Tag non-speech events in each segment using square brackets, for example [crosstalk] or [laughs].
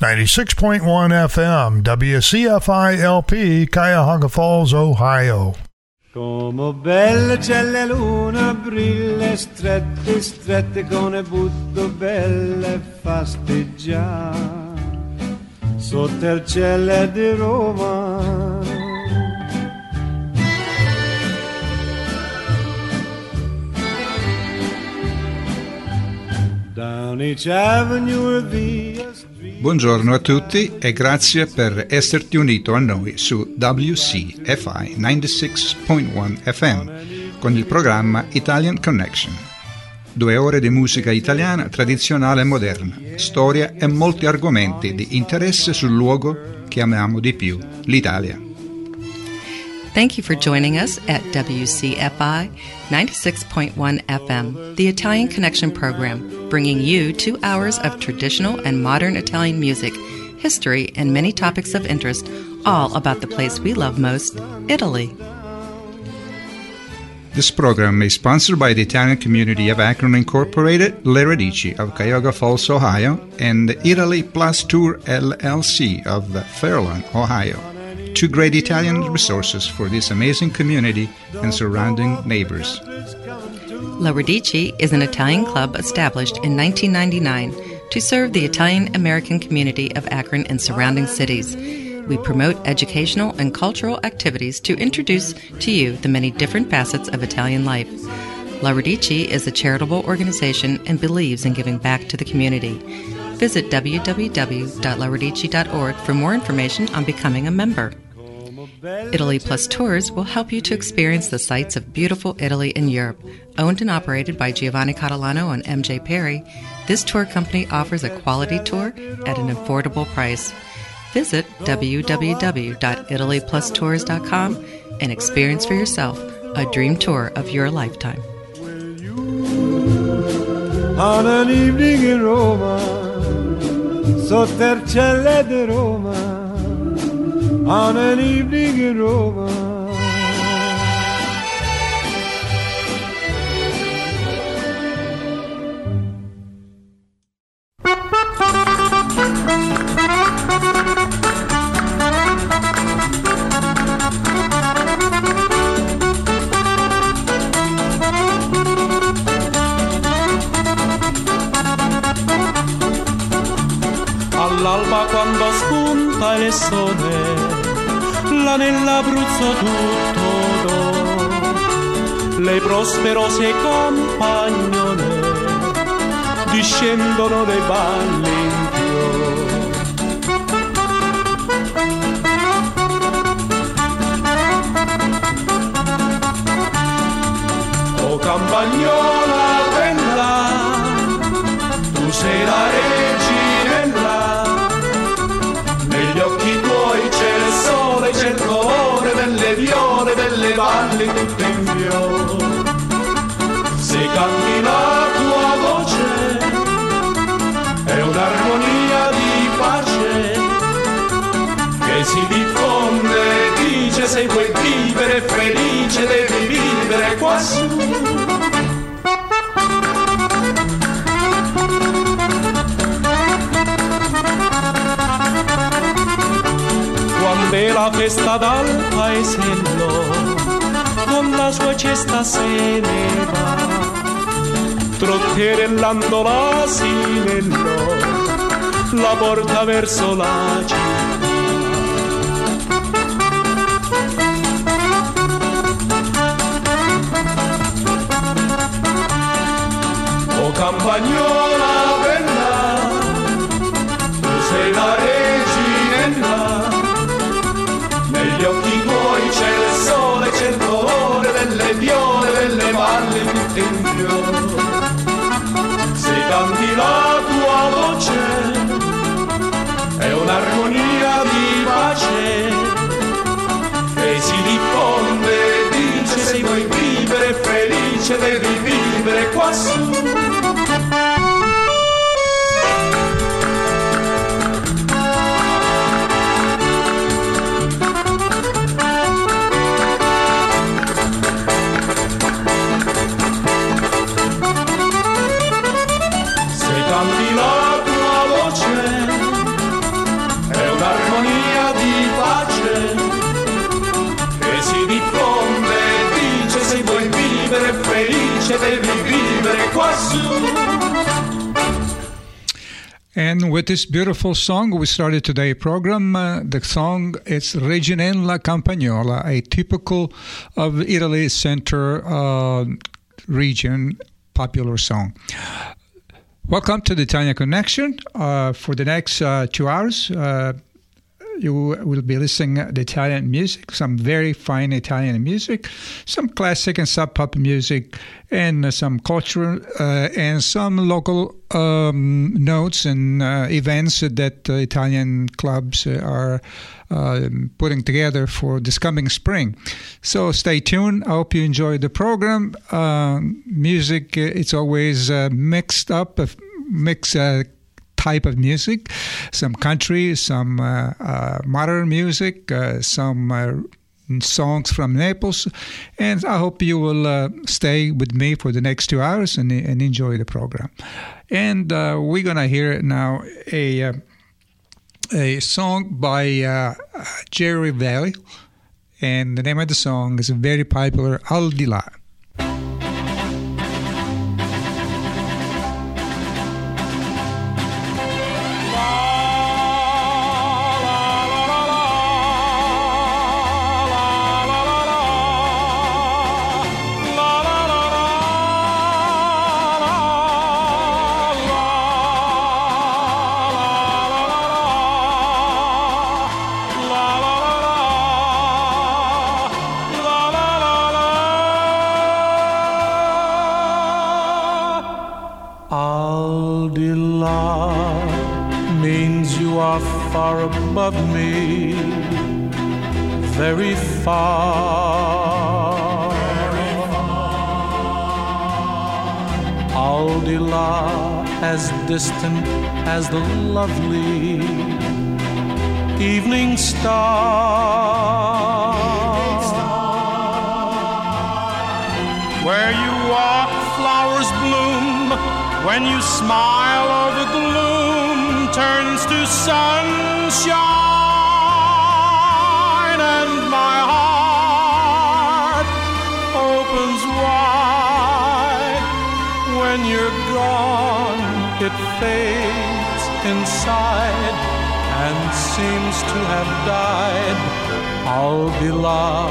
96.1 FM, WCFI LP, Cuyahoga Falls, Ohio. Come belle c'è la luna, brille strette, strette con le butto belle fasteggiare sotto il cielo di Roma. Buongiorno a tutti e grazie per esserti unito a noi su WCFI 96.1 FM con il programma Italian Connection. Due ore di musica italiana tradizionale e moderna, storia e molti argomenti di interesse sul luogo che amiamo di più, l'Italia. Thank you for joining us at WCFI 96.1 FM, the Italian Connection program, bringing you two hours of traditional and modern Italian music, history, and many topics of interest, all about the place we love most, Italy. This program is sponsored by the Italian community of Akron Incorporated, Le of Cuyahoga Falls, Ohio, and Italy Plus Tour LLC of Fairlawn, Ohio two great Italian resources for this amazing community and surrounding neighbors. La Radici is an Italian club established in 1999 to serve the Italian American community of Akron and surrounding cities. We promote educational and cultural activities to introduce to you the many different facets of Italian life. La Radici is a charitable organization and believes in giving back to the community. Visit www.laradici.org for more information on becoming a member. Italy Plus Tours will help you to experience the sights of beautiful Italy and Europe. Owned and operated by Giovanni Catalano and MJ Perry, this tour company offers a quality tour at an affordable price. Visit www.italyplustours.com and experience for yourself a dream tour of your lifetime. On an evening in Roma cielo di Roma, on an evening in Roma. all'alba quando spunta il sole, là nell'Abruzzo tutto do, le prosperose campagnole discendono dai balli in fiore. Oh campagnola bella, tu sei la reginella, fiore. Se canti la tua voce, è un'armonia di pace che si diffonde, dice se vuoi vivere felice devi vivere quassù. La festa dal paesello, con la sua cesta se ne va, trotterellando l'asinello, la porta verso la città. Oh abraço. And with this beautiful song, we started today's program. Uh, the song is Reginella Campagnola, a typical of Italy center uh, region popular song. Welcome to the Italian Connection. Uh, for the next uh, two hours, uh, you will be listening to Italian music, some very fine Italian music, some classic and sub pop music, and some cultural uh, and some local um, notes and uh, events that uh, Italian clubs are um, putting together for this coming spring. So stay tuned. I hope you enjoy the program. Um, music, it's always uh, mixed up, mixed type of music, some country, some uh, uh, modern music, uh, some songs from Naples. And I hope you will uh, stay with me for the next two hours and, and enjoy the program. And uh, we're going to hear now a, a song by Jerry Vale. And the name of the song is very popular, Al Di distant as the lovely evening star. Where you walk, flowers bloom. When you smile, inside and seems to have died. Al Di Là,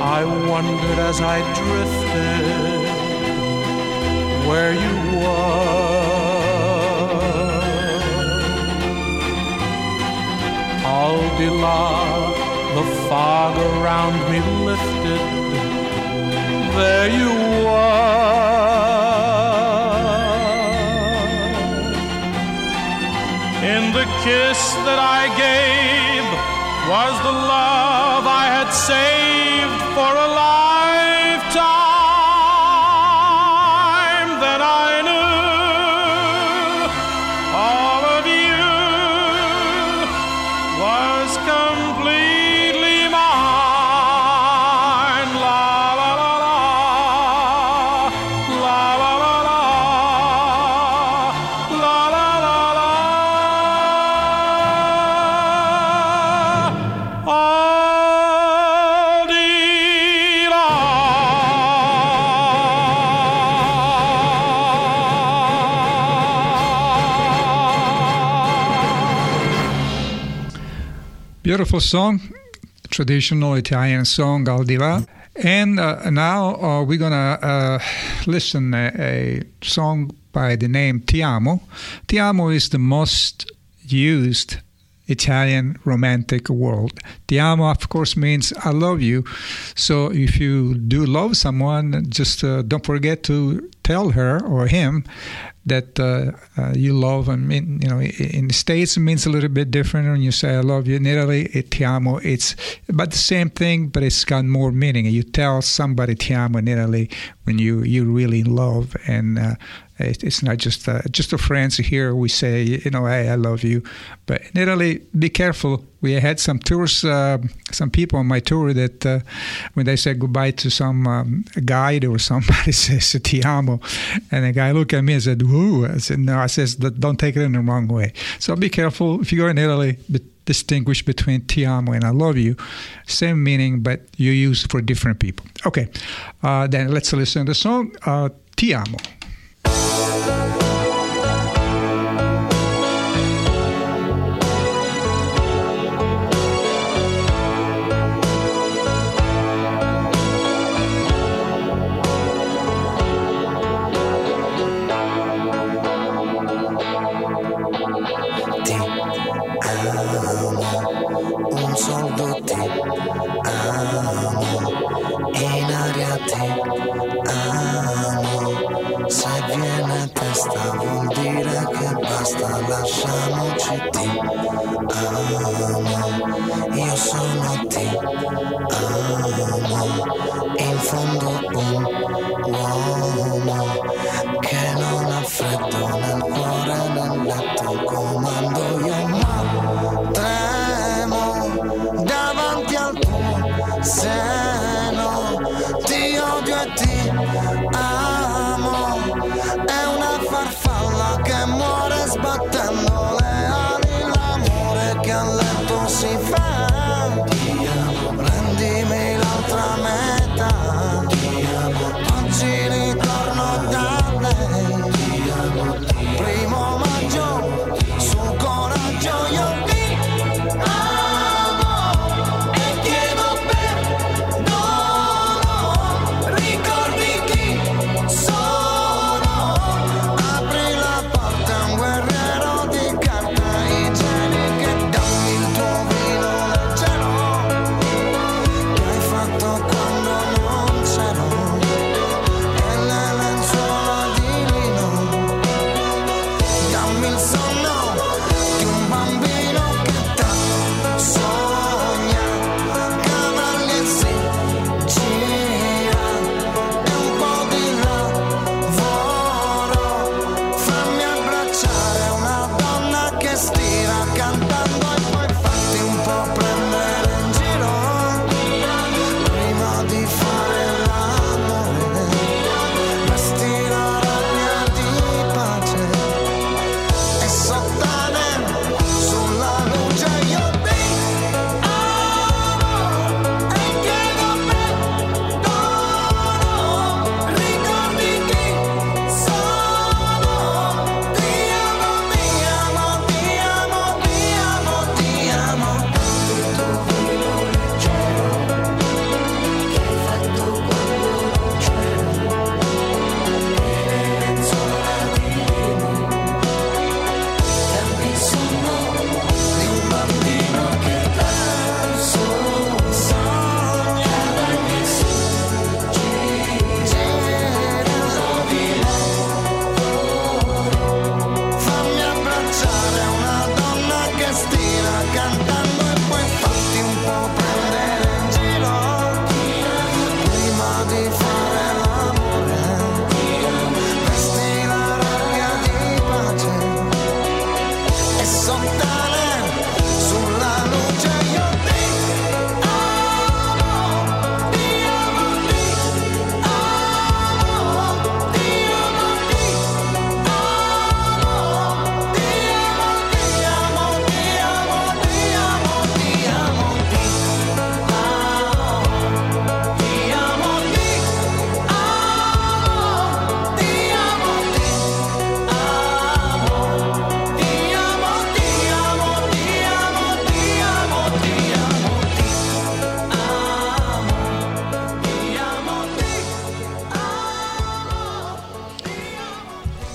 I wondered as I drifted where you were. Al Di Là, the fog around me lifted. There you were. Kiss that I gave was the love Beautiful song, traditional Italian song Al Di Là. And uh, now uh, we're going to uh, listen a, a song by the name Ti Amo. Ti Amo is the most used Italian romantic word. Ti amo, of course, means I love you. So if you do love someone, just uh, don't forget to tell her or him that uh, uh, you love them. In, you know, in the States, it means a little bit different when you say I love you. In Italy, it, ti amo, it's about the same thing, but it's got more meaning. You tell somebody ti amo in Italy when you, you really love and uh, it, it's not just uh, just a friends here. We say, you know, hey, I love you. But in Italy, be careful. We had some tours, uh, some people on my tour that uh, when they said goodbye to some um, guide or somebody [laughs] says ti amo, and the guy looked at me and said, "Who?" I said, "No." I says, "Don't take it in the wrong way." So be careful if you go in Italy. Distinguish between ti amo and I love you. Same meaning, but you use for different people. Okay, uh, then let's listen to the song uh, Ti amo. Oh,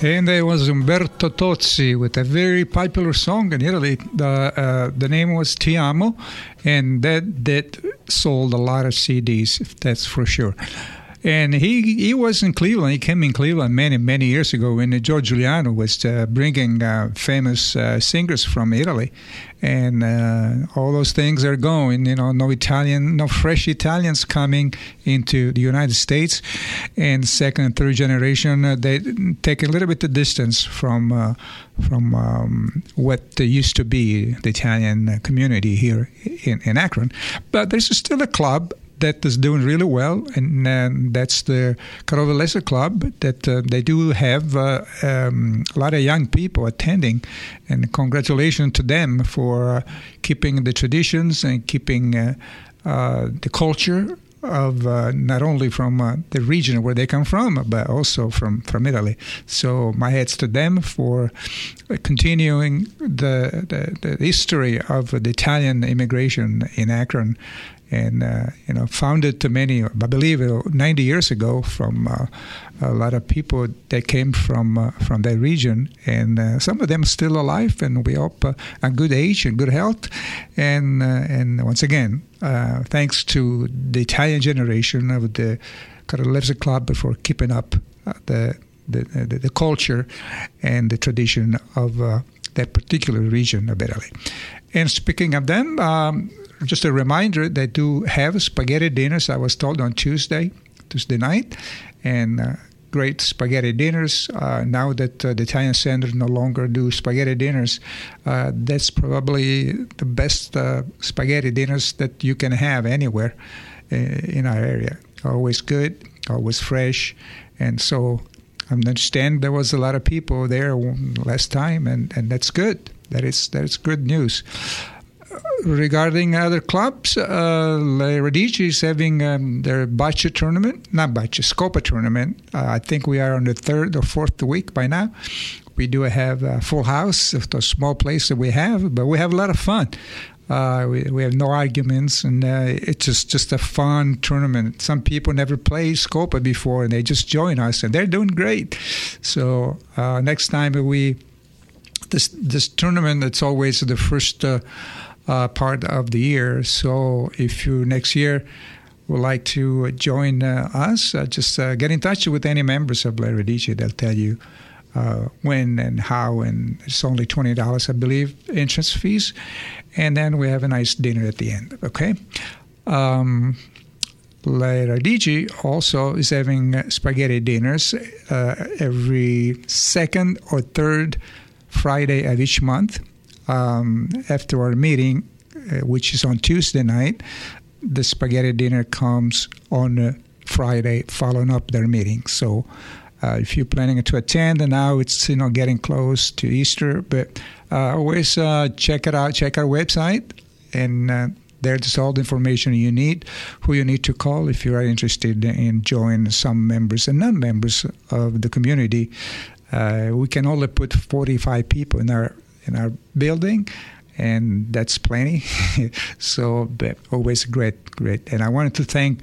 And there was Umberto Tozzi with a very popular song in Italy. The uh, the name was Ti Amo, and that that sold a lot of CDs. if That's for sure. And he he was in Cleveland. He came in Cleveland many many years ago when George Giuliano was uh, bringing uh, famous uh, singers from Italy, and uh, all those things are going. You know, no Italian, no fresh Italians coming into the United States, and second and third generation uh, they take a little bit of distance from uh, from um, what used to be the Italian community here in, in Akron. But there's still a club that is doing really well, and uh, that's the Carovillese Club. That uh, they do have uh, um, a lot of young people attending, and congratulations to them for uh, keeping the traditions and keeping uh, uh, the culture of uh, not only from uh, the region where they come from, but also from, from Italy. So my hats to them for continuing the, the, the history of the Italian immigration in Akron and uh, you know founded to many, I believe, uh, 90 years ago from uh, a lot of people that came from uh, from that region, and uh, some of them still alive, and we hope uh, a good age and good health, and and once again, thanks to the Italian generation of the Carovillese Club for keeping up the the, the, the, culture and the tradition of uh, that particular region of Italy. And speaking of them, um, just a reminder, they do have spaghetti dinners. I was told on Tuesday, Tuesday night, and uh, great spaghetti dinners. Uh, now that uh, the Italian Center no longer do spaghetti dinners, uh, that's probably the best uh, spaghetti dinners that you can have anywhere uh, in our area. Always good, always fresh, and so I understand there was a lot of people there last time, and, and that's good. That is that is good news. Regarding other clubs, uh, Radici is having um, their Bocce tournament, not Bocce, Scopa tournament. Uh, I think we are on the third or fourth week by now. We do have a full house of the small place that we have, but we have a lot of fun. Uh, we, we have no arguments, and uh, it's just, just a fun tournament. Some people never played Scopa before, and they just join us, and they're doing great. So uh, next time we this this tournament, it's always the first uh, uh, part of the year. So if you next year would like to join uh, us, just get in touch with any members of La Radici. They'll tell you uh, when and how, and it's only twenty dollars, I believe, entrance fees, and then we have a nice dinner at the end. Okay. Um, La also is having spaghetti dinners uh, every second or third Friday of each month. Um, after our meeting, uh, which is on Tuesday night, the spaghetti dinner comes on Friday, following up their meeting. So uh, if you're planning to attend, and now it's you know getting close to Easter, but uh, always uh, check it out. Check our website, and uh, there's all the information you need. Who you need to call if you are interested in joining some members and non-members of the community. Uh, we can only put 45 people in our in our building and that's plenty. [laughs] so, but always great, great. And I wanted to thank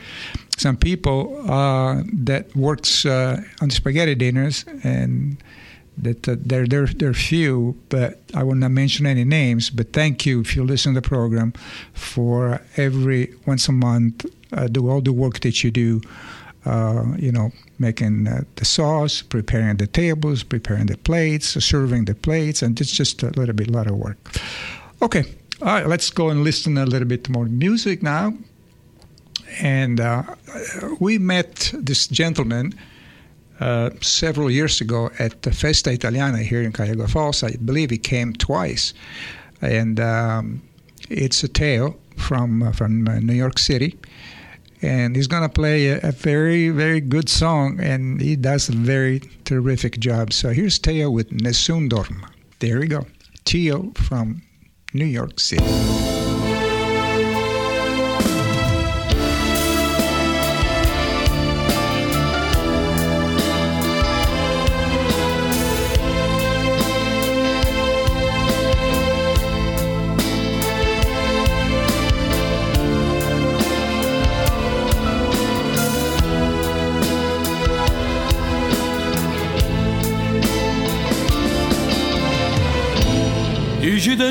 some people uh, that works uh, on spaghetti dinners, and that uh, they're, they're, they're few, but I will not mention any names. But thank you if you listen to the program for every once a month, uh, do all the work that you do. Uh, you know, making uh, the sauce, preparing the tables, preparing the plates, serving the plates, and it's just a little bit, a lot of work. Okay, all right, let's go and listen a little bit more music now. And uh, we met this gentleman uh, several years ago at the Festa Italiana here in Cuyahoga Falls. I believe he came twice. And um, it's a tale from, uh, from New York City. And he's going to play a, a, very, very good song, and he does a very terrific job. So here's Teo with Nessun Dorma. There we go. Teo from New York City.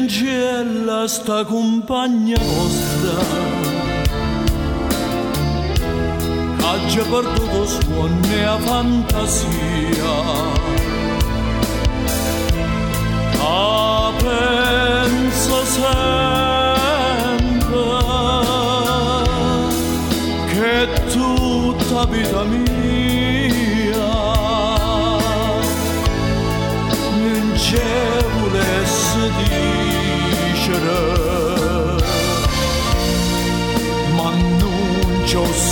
Cidengella sta compagna vostra. Ha già perduto suonne a fantasia. Ah, penso sempre che tutta vita mia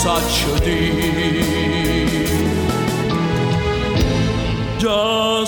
ci saccio dire già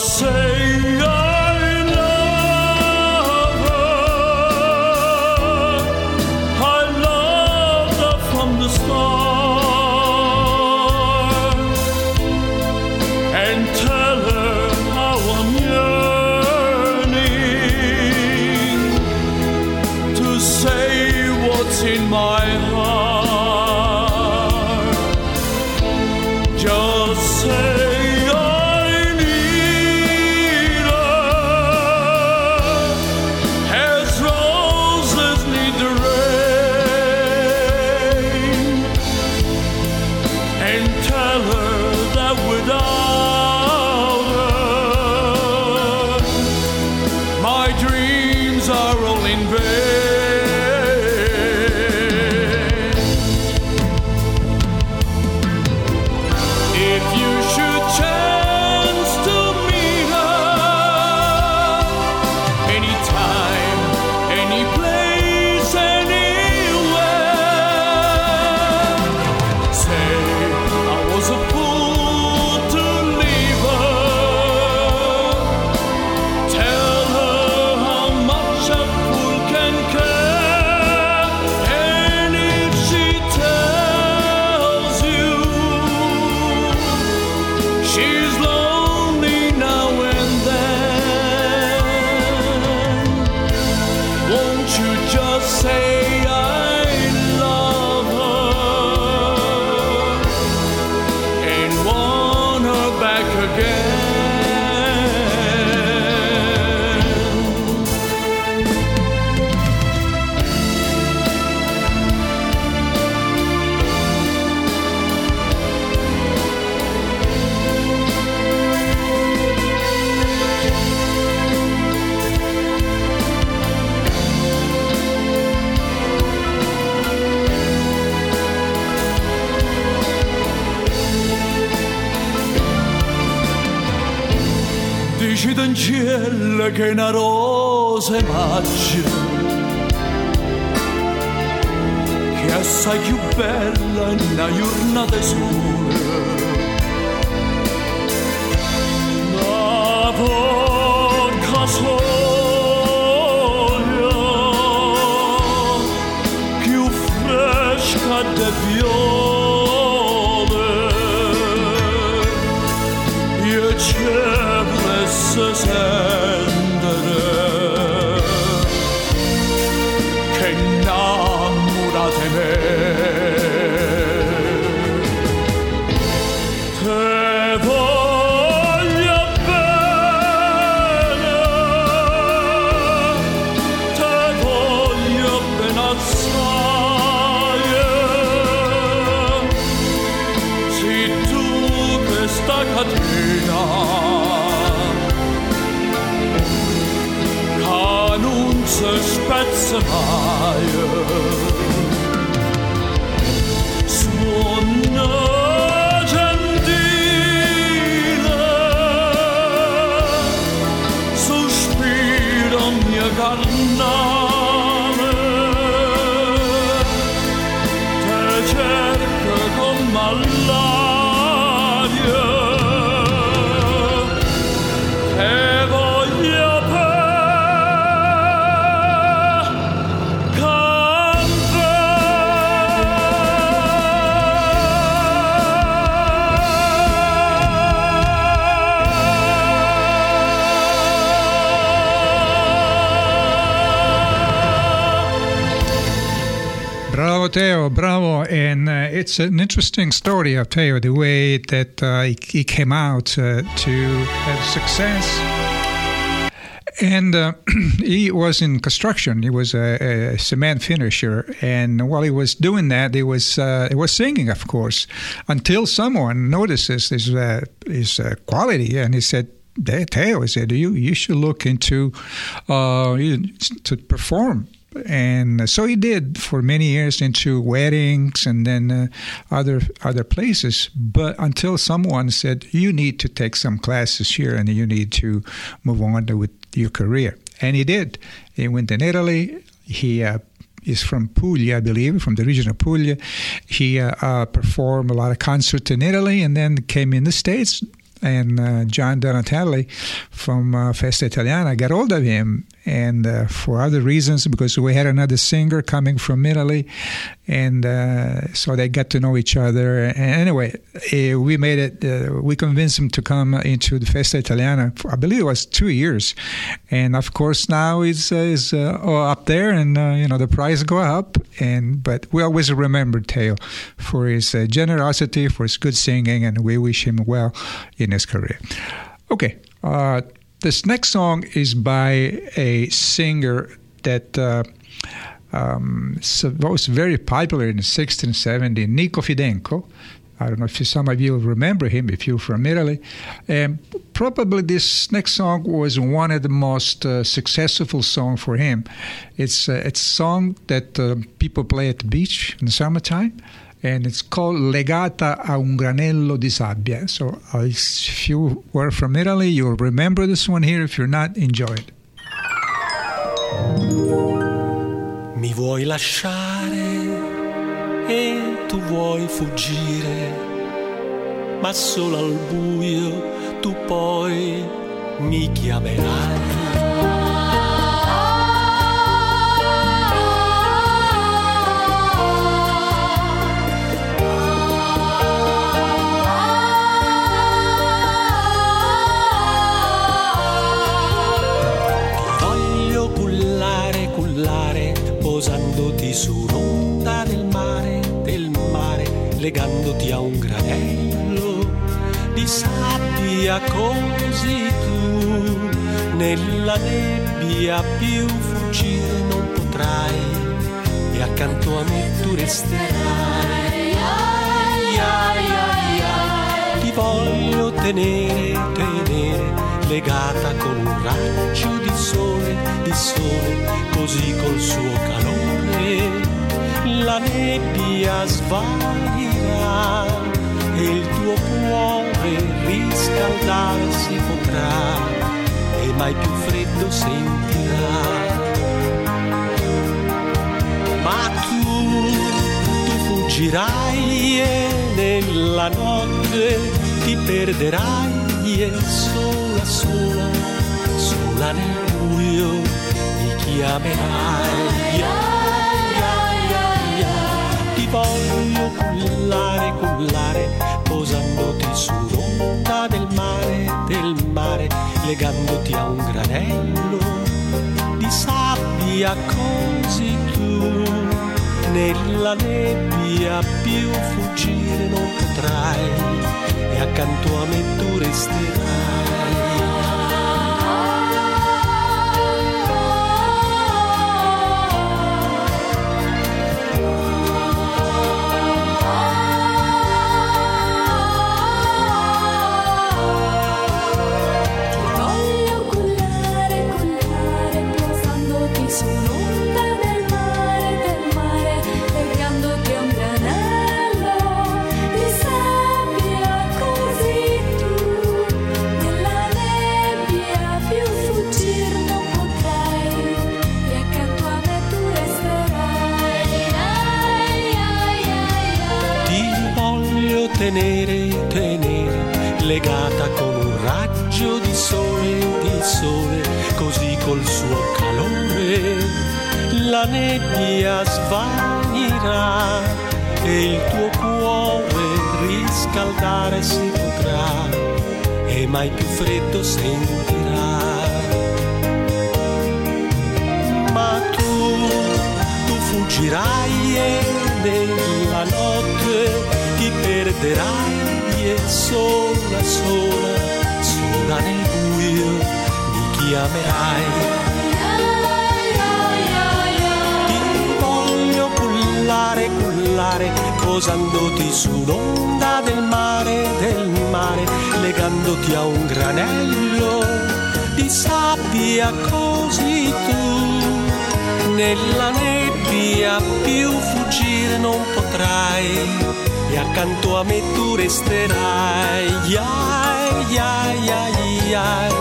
magia che è assai più bella in una giornata sola la porca soglia più fresca de viole Teo, bravo. And uh, it's an interesting story of Teo, the way that uh, he, he came out uh, to have success. And uh, [clears throat] he was in construction. He was a, a, cement finisher, and while he was doing that, he was uh, he was singing, of course, until someone notices his uh, his uh, quality, and he said, "Teo," he said, "you you should look into uh, to perform." And so he did for many years into weddings and then uh, other other places but until someone said you need to take some classes here and you need to move on with your career and he did he went in italy he uh, is from Puglia, I believe, from the region of Puglia. He uh, uh, performed a lot of concerts in Italy and then came in the States. And uh, John Donatelli from uh, Festa Italiana got hold of him, and uh, for other reasons, because we had another singer coming from Italy, and uh, so they got to know each other. And anyway, uh, we made it. Uh, we convinced him to come into the Festa Italiana. For, I believe it was two years, and of course now he's is up there, and you know the price go up. And but we always remember Teo for his generosity, for his good singing, and we wish him well in his career. Okay. This next song is by a singer that uh, um, was very popular in the 1670, Nico Fidenco. I don't know if some of you remember him, if you're from Italy. And probably this next song was one of the most uh, successful songs for him. It's, uh, it's a song that uh, people play at the beach in the summertime and Legata a un granello di sabbia. So if you were from Italy, you'll remember this one here. If you're not, enjoy it. Mi vuoi lasciare e tu vuoi fuggire, ma solo al buio tu poi mi chiamerai. Nebbia più fuggire non potrai e accanto a me tu resterai. Ai, ai, ai, ai. Ti voglio tenere, tenere, legata con un raggio di sole, di sole, così col suo calore la nebbia svanirà e il tuo cuore riscaldarsi potrà mai più freddo sentirà. Ma tu, tu fuggirai e nella notte ti perderai e sola, sola, sola nel buio mi chiamerai. Ai, ai, ai, ai. Ti voglio cullare, cullare, posandoti sull'onda del mare, del mare, legandoti a un granello di sabbia così tu nella nebbia più fuggire non potrai e accanto a me tu resterai. Tenere, tenere, legata con un raggio di sole, di sole, così col suo calore la nebbia svanirà e il tuo cuore riscaldare si potrà e mai più freddo sentirà. Ma tu, tu fuggirai e nella notte ti perderai e sola, sola, sola nel buio mi chiamerai. Ti voglio cullare, cullare, posandoti sull'onda del mare, del mare, legandoti a un granello di sabbia così tu nella nebbia più fuggire non potrai accanto a me tu resterai. Ai, ai, ai, ai.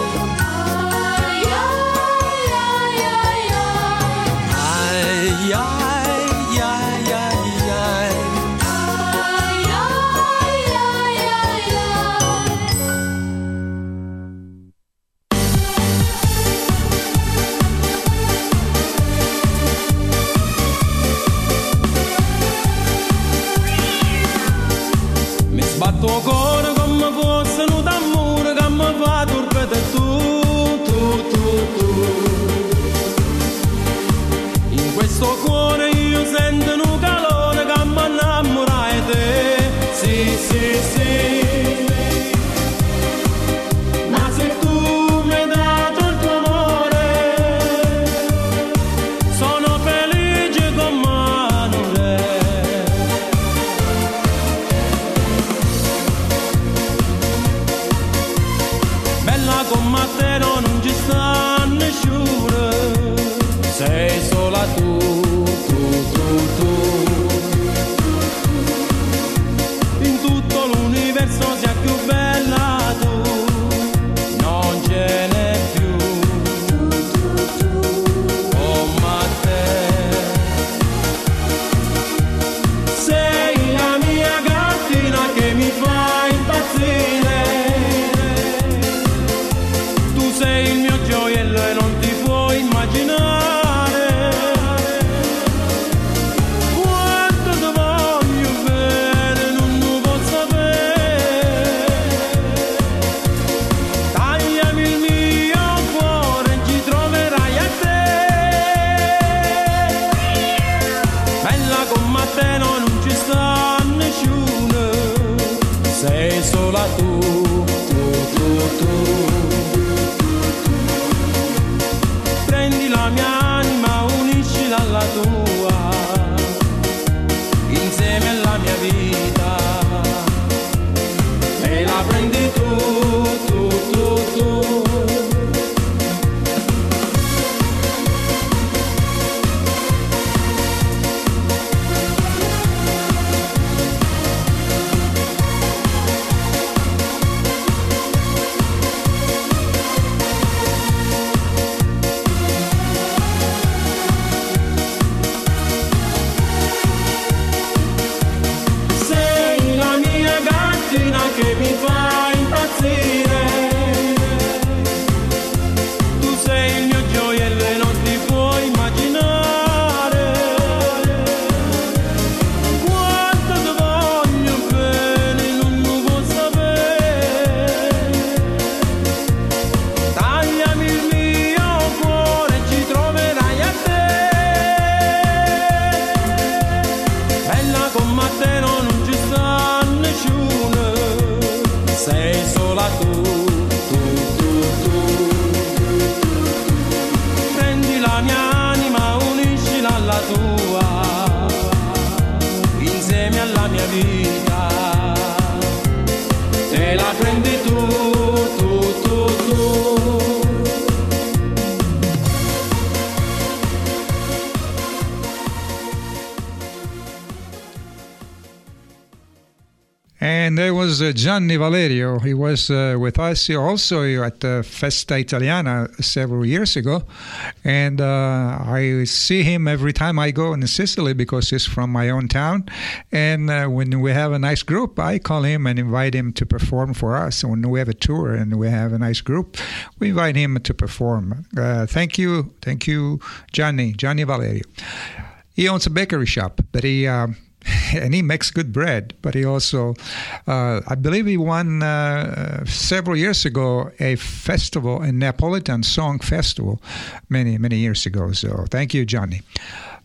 Ai, ai, Mi was uh, Gianni Valerio. He was uh, with us also at uh, Festa Italiana several years ago. And uh, I see him every time I go in Sicily because he's from my own town. And uh, when we have a nice group, I call him and invite him to perform for us. When we have a tour and we have a nice group, we invite him to perform. Uh, thank you. Thank you, Gianni, Gianni Valerio. He owns a bakery shop, but he. [laughs] And he makes good bread. But he also, uh, I believe, he won uh, several years ago a festival, a Neapolitan song festival, many many years ago. So thank you, Johnny.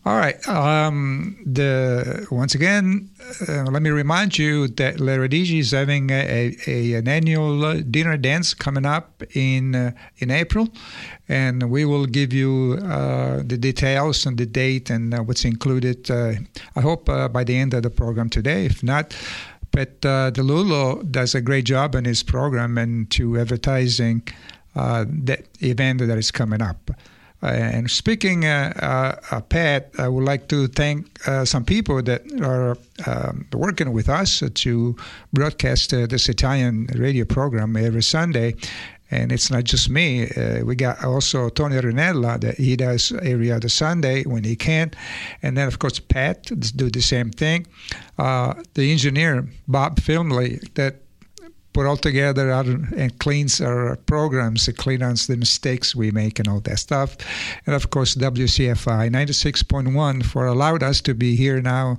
All right. Um, the once again, uh, let me remind you that Radici is having a, a, an annual dinner dance coming up in uh, in April, and we will give you uh, the details and the date and uh, what's included. Uh, I hope uh, by the end of the program today. If not, but the Lulo does a great job in his program and to advertising the event that is coming up. Uh, and speaking, uh, uh, Pat, I would like to thank uh, some people that are um, working with us to broadcast uh, this Italian radio program every Sunday. And it's not just me. Uh, we got also Tony Renella that he does every other Sunday when he can. And then, of course, Pat do the same thing. The engineer, Bob Filmley, that put all together our, and cleans our programs, cleans the mistakes we make and all that stuff. And of course, WCFI 96.1 for allowed us to be here now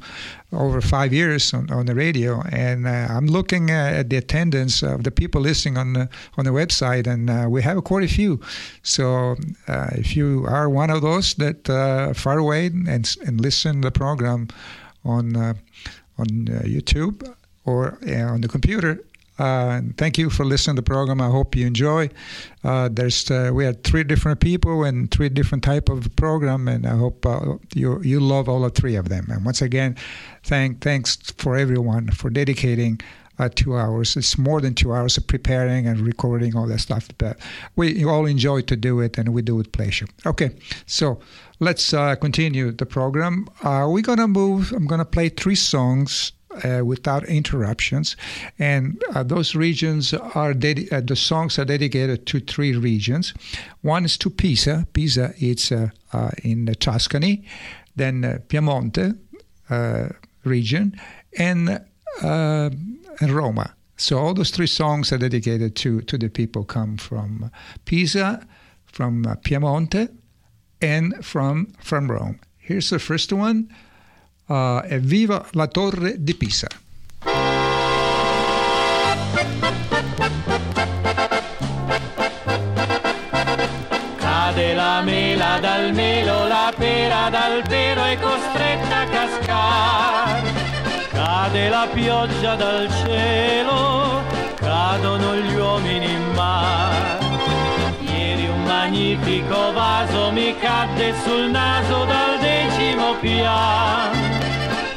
over five years on, on the radio. And uh, I'm looking at the attendance of the people listening on the, on the website, and uh, we have quite a few. So uh, if you are one of those that uh, far away and, and listen the program on, uh, on uh, YouTube or on the computer, uh, thank you for listening to the program. I hope you enjoy. Uh, there's uh, we had three different people and three different type of program, and I hope uh, you you love all the three of them. And once again, thank thanks for everyone for dedicating. Uh, two hours. It's more than two hours of preparing and recording all that stuff. But we all enjoy to do it, and we do it with pleasure. Okay, so let's continue the program. we're gonna move. I'm gonna play three songs uh, without interruptions. And uh, those regions are uh, the songs are dedicated to three regions. One is to Pisa. Pisa it's in Tuscany, then Piemonte region, and and Roma. So all those three songs are dedicated to to the people come from Pisa, from Piemonte, and from from Rome. Here's the first one. Uh, Evviva la Torre di Pisa. Cade la mela dal melo, la pera dal pero è costretta a cascare. Cade la pioggia dal cielo, cadono gli uomini in mare. Magnifico vaso mi cadde sul naso dal decimo piano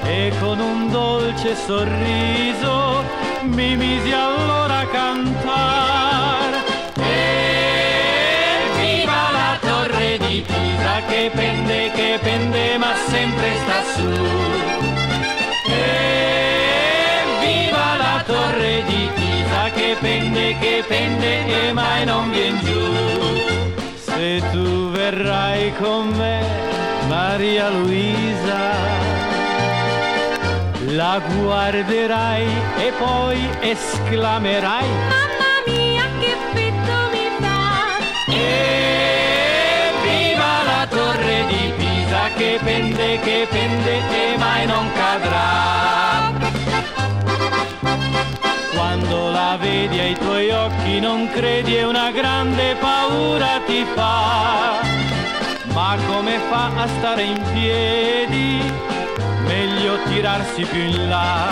e con un dolce sorriso mi misi allora a cantare. E viva la torre di Pisa che pende, che pende ma sempre sta su. Pende, che pende e mai non vien giù. Se tu verrai con me, Maria Luisa, la guarderai e poi esclamerai. Mamma mia che freddo mi fa. E viva la torre di Pisa che pende, che pende e mai non cadrà la vedi ai tuoi occhi non credi e una grande paura ti fa Ma come fa a stare in piedi? meglio tirarsi più in là.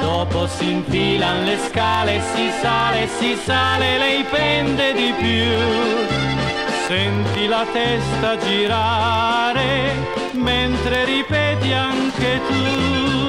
Dopo si infilan le scale, si sale, si sale, lei pende di più. Senti la testa girare mentre ripeti anche tu.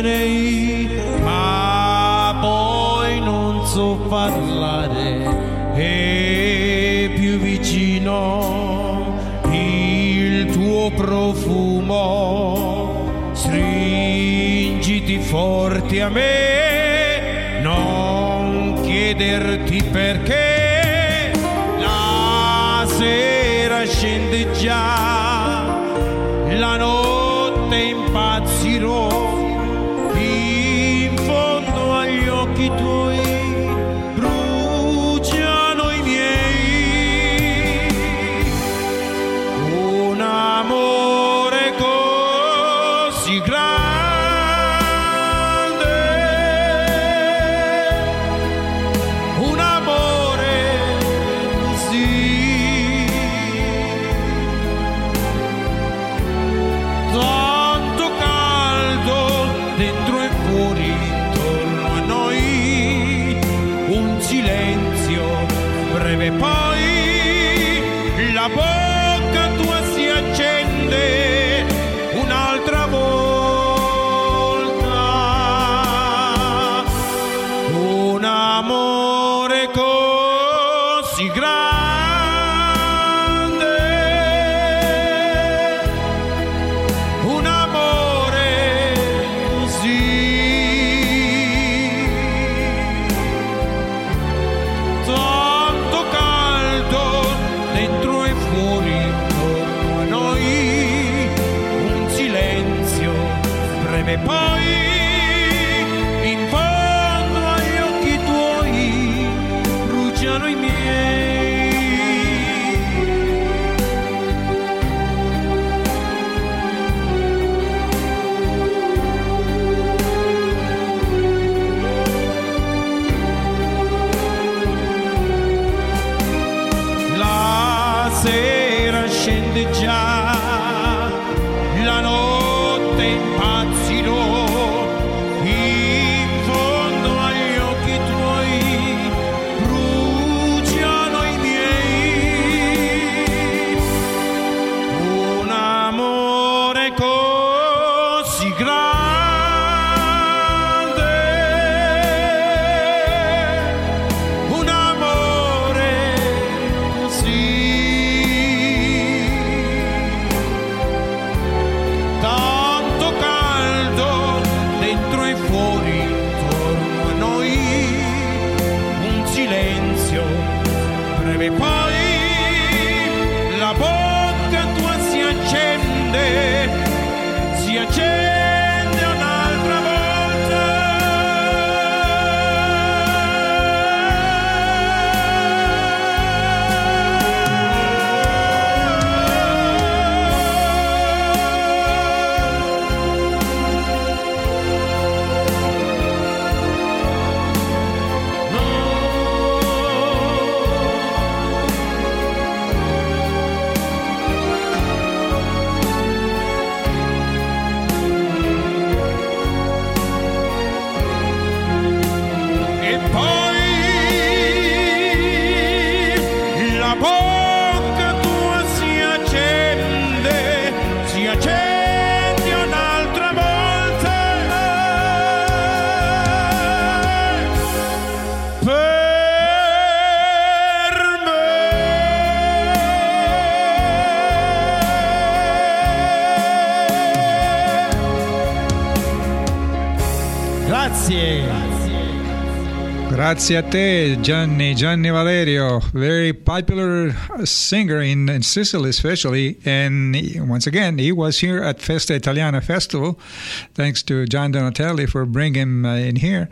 direi, ma poi non so parlare, e più vicino il tuo profumo, stringiti forte a me, non chiederti perché. si grande. Grazie a te, Gianni, Gianni Valerio, very popular singer in, in Sicily, especially. And he, once again, he was here at Festa Italiana Festival. Thanks to John Donatelli for bringing him uh, in here.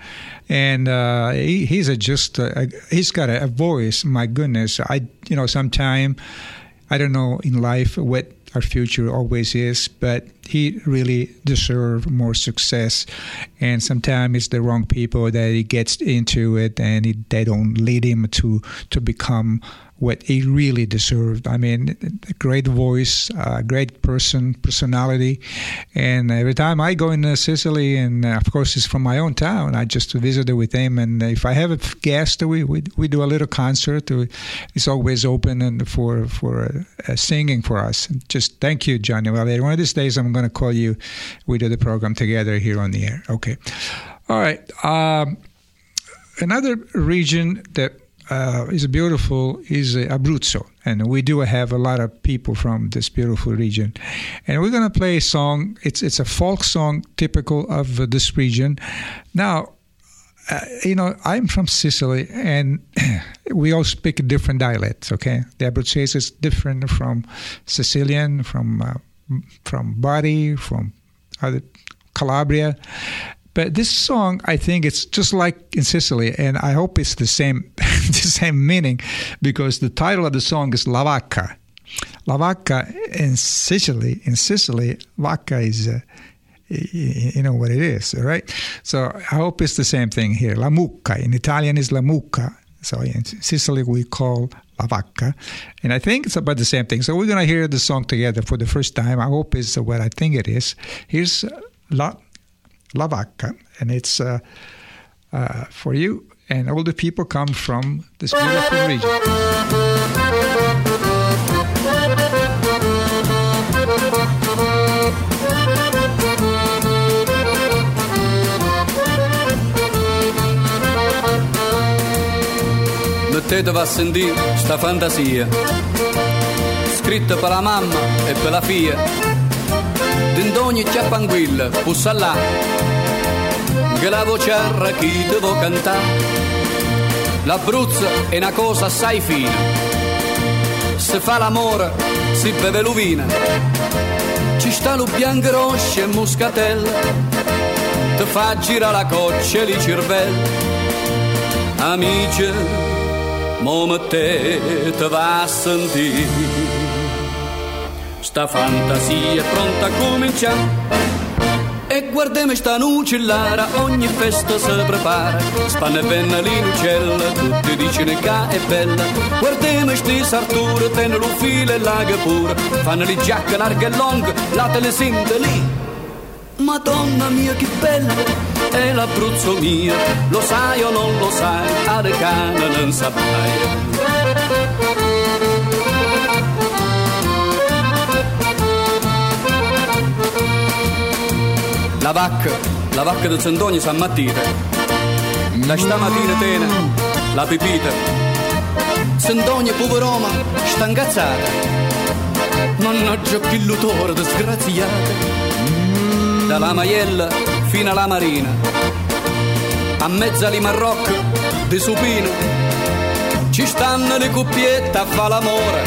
And uh, he, he's a just, a, he's got a, a voice. My goodness, I, you know, sometime I don't know in life what our future always is, but he really deserves more success. And sometimes it's the wrong people that he gets into it, and he, they don't lead him to to become what he really deserved. I mean, a great voice, a great person, personality. And every time I go in Sicily, and uh, of course it's from my own town, I just visit with him. And if I have a guest, we we, we do a little concert. It's always open and for for uh, singing for us. Just thank you, Johnny. Well, one of these days I'm going to call you. We do the program together here on the air. Okay. All right. Um, another region that uh, is beautiful is uh, Abruzzo, and we do have a lot of people from this beautiful region. And we're going to play a song. It's it's a folk song typical of uh, this region. Now, uh, you know, I'm from Sicily, and [clears throat] we all speak different dialects. Okay, the Abruzzese is different from Sicilian, from uh, from Bari, from other Calabria. But this song, I think it's just like in Sicily, and I hope it's the same, [laughs] the same meaning, because the title of the song is La Vacca. La Vacca in Sicily, in Sicily, Vacca is, uh, you know what it is, right? So I hope it's the same thing here. La Mucca in Italian is La Mucca. So in Sicily we call La Vacca, and I think it's about the same thing. So we're gonna hear the song together for the first time. I hope it's what I think it is. Here's La La Vacca, and it's uh, uh, for you. And all the people come from this beautiful region. Mettetevi a sentire sta fantasia, scritta per la mamma e per la figlia d'indogni chiappanguilla, pussa là, che la vociarra chi devo cantare. L'Abruzzo è una cosa assai fina, se fa l'amore si beve l'uvina, ci sta lo bianco e muscatella, te fa girare la coccia e li cervelli. Amici, mo mettete va a sentire sta fantasia è pronta a cominciare. E guardiamo sta nucellare, ogni festa si prepara. Spanne e penna l'inucella, tutti dicono che è bella. Guardiamo sti sarture, tengono lo filo e laga pure. Fanno le giacche larghe e lunghe, la te le sente lì. Madonna mia che bella, è l'Abruzzo mio, lo sai o non lo sai, a cane non saprai. La vacca, la vacca di Sant'Onio San Mattino. Da stamattina tena, la pipita. Sant'Onio, poveroma, sta incazzata. Mannaggia che l'utore disgraziata. Dalla maiella fino alla marina. A mezza di Marocco, di supino. Ci stanno le coppiette a fa l'amore.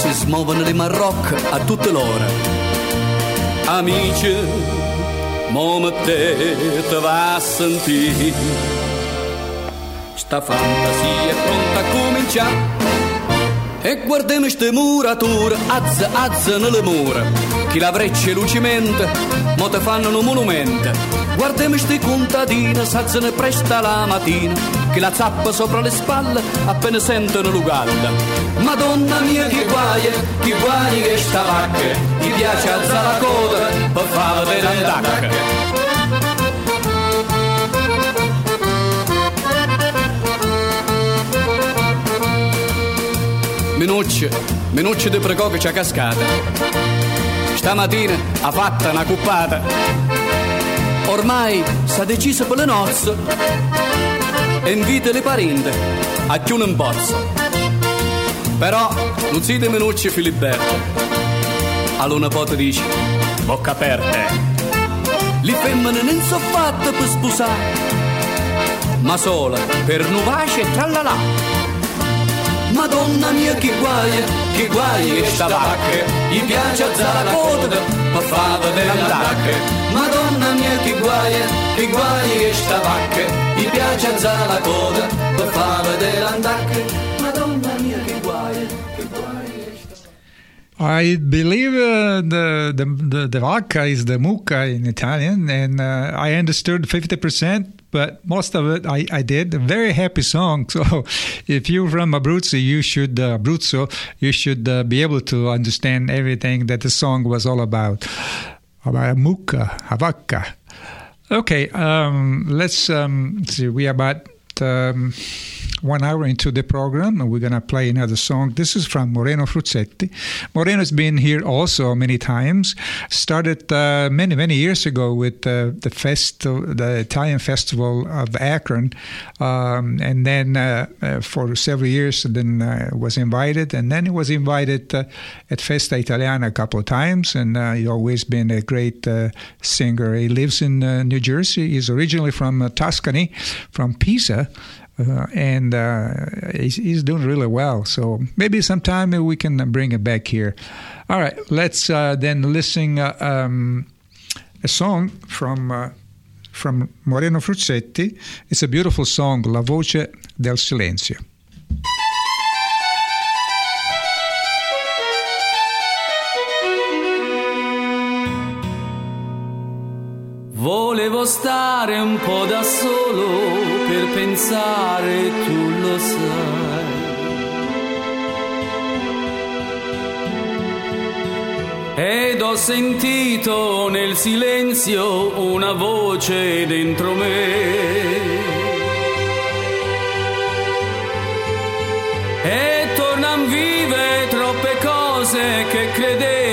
Si smuovono le Marocco a tutte l'ore. Amici, mo mettete va a sentire sta fantasia è pronta a cominciare. E guardiamo ste murature azza azza nelle mura chi la breccia e lucimenta mo te fanno un monumento. Guardiamo ste contadine s'alzano presta la mattina chi la zappa sopra le spalle appena sentono l'ugalla madonna mia che guaia che guai che sta vacca gli piace alzare la coda per fare vedere Minucci, Minucci di pregò che c'è cascata. Stamattina ha fatta una cuppata. Ormai s'ha deciso per le nozze e invita le parenti a chiudere un bozzo. Però zio di Minucci Filiberto all'una pote dice bocca aperta le femmine non sono fatte per sposare, ma sola per nuvace e trallalà. Madonna mia che guai, che guai sta vacca, gli piace alzare la coda per far vedere l'andacca. Madonna mia che guai, che guai sta vacca, gli piace alzare la coda per far vedere l'andacca. Madonna mia che guai, che guai I believe uh, the, the the the vacca is the mucca in Italian, and uh, I understood fifty percent, but most of it I, I did. A very happy song. [laughs] So, if you're from Abruzzo, you should uh, Abruzzo, you should uh, be able to understand everything that the song was all about. About a mucca, a. Okay, um, let's um, see. We are about. Um, one hour into the program, we're going to play another song. This is from Moreno Fruzzetti. Moreno's been here also many times. Started uh, many, many years ago with uh, the fest, the Italian Festival of Akron, um, and then uh, uh for several years, then uh, was invited, and then he was invited uh, at Festa Italiana a couple of times, and he's always been a great singer. He lives in New Jersey. He's originally from Tuscany, from Pisa. Uh, and uh, he's, he's, doing really well. So maybe sometime we can bring it back here. All right, let's uh, then listen um, a song from from Moreno Fruzzetti. It's a beautiful song, La voce del silenzio. Volevo stare un po' da solo pensare, tu lo sai. Ed ho sentito nel silenzio una voce dentro me. E tornan vive troppe cose che credevo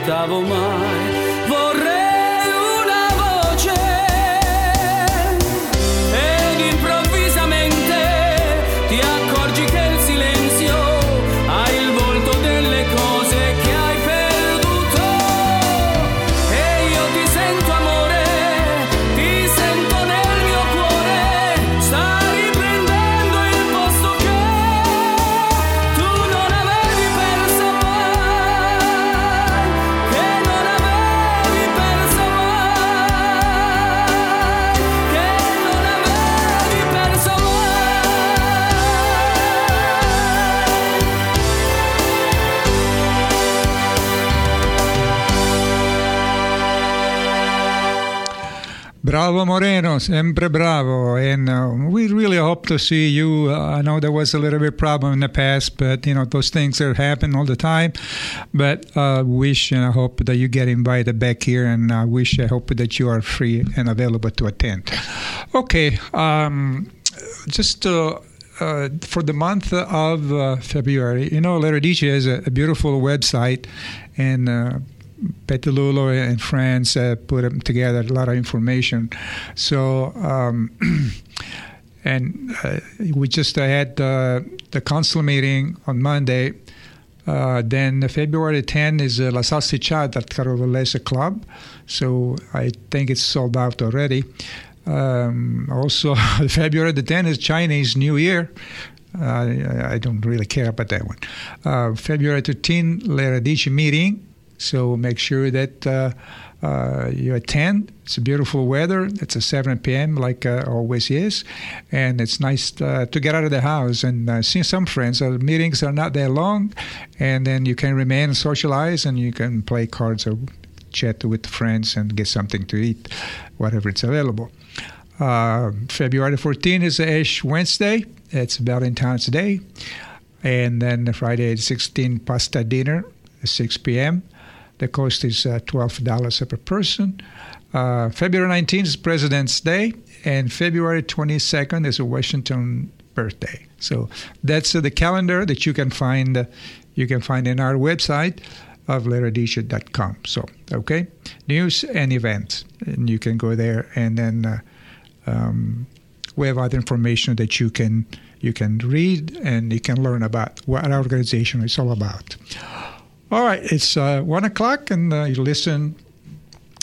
octavo mar. Bravo Moreno, sempre bravo. And uh, we really hope to see you. Uh, I know there was a little bit problem in the past, but you know those things that happen all the time. But uh, wish and I hope that you get invited back here, and I wish I hope that you are free and available to attend. Okay, um, just. Uh, uh, for the month of uh, February, you know, La Radici has a, a beautiful website, and uh, Pettilulo and friends uh, put together a lot of information. So, um, [clears throat] and uh, we just had uh, the council meeting on Monday. Uh, then February 10 is uh, La Salsicciata at Carovillese Club. So I think it's sold out already. Um, also, [laughs] February the 10th is Chinese New Year. I, I don't really care about that one. Uh, February 13, La Radici meeting. So make sure that uh, uh, you attend. It's a beautiful weather. It's a 7 p.m. like uh, always is, and it's nice uh, to get out of the house and uh, see some friends. The meetings are not that long, and then you can remain and socialize, and you can play cards or chat with friends and get something to eat, whatever it's available. Uh, February 14 is Ash Wednesday. It's Valentine's Day. And then Friday at 16 pasta dinner at 6 p.m. The cost is uh, $12 per person. Uh, February 19th is President's Day, and February 22nd is a Washington birthday. So that's uh, the calendar that you can find. You can find in our website of l'eredice.com. So okay, news and events, and you can go there, and then uh, um, we have other information that you can you can read and you can learn about what our organization is all about. All right, it's uh, one o'clock, and uh, you listen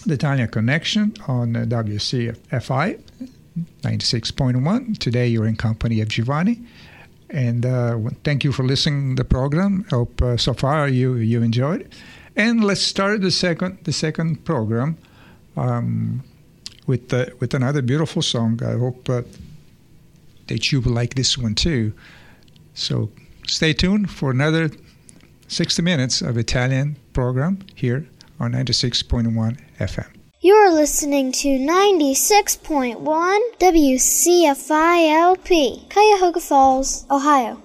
the Italian Connection on uh, WCFI 96.1. Today you're in company of Giovanni, and uh, thank you for listening to the program. Hope uh, so far you you enjoyed. And let's start the second the second program um, with uh, with another beautiful song. I hope that you will like this one too. So stay tuned for another 60 minutes of Italian program here on 96.1 FM. You're listening to 96.1 WCFILP, Cuyahoga Falls, Ohio.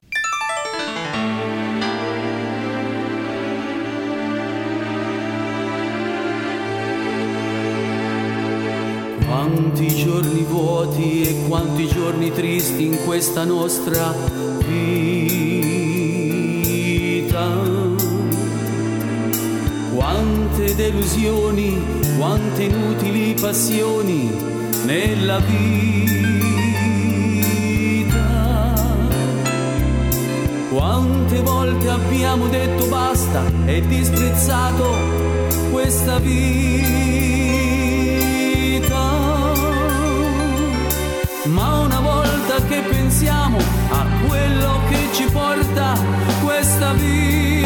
Quanti giorni vuoti e quanti giorni tristi in questa nostra vita. Delusioni, quante inutili passioni nella vita. Quante volte abbiamo detto basta e disprezzato questa vita. Ma una volta che pensiamo a quello che ci porta questa vita,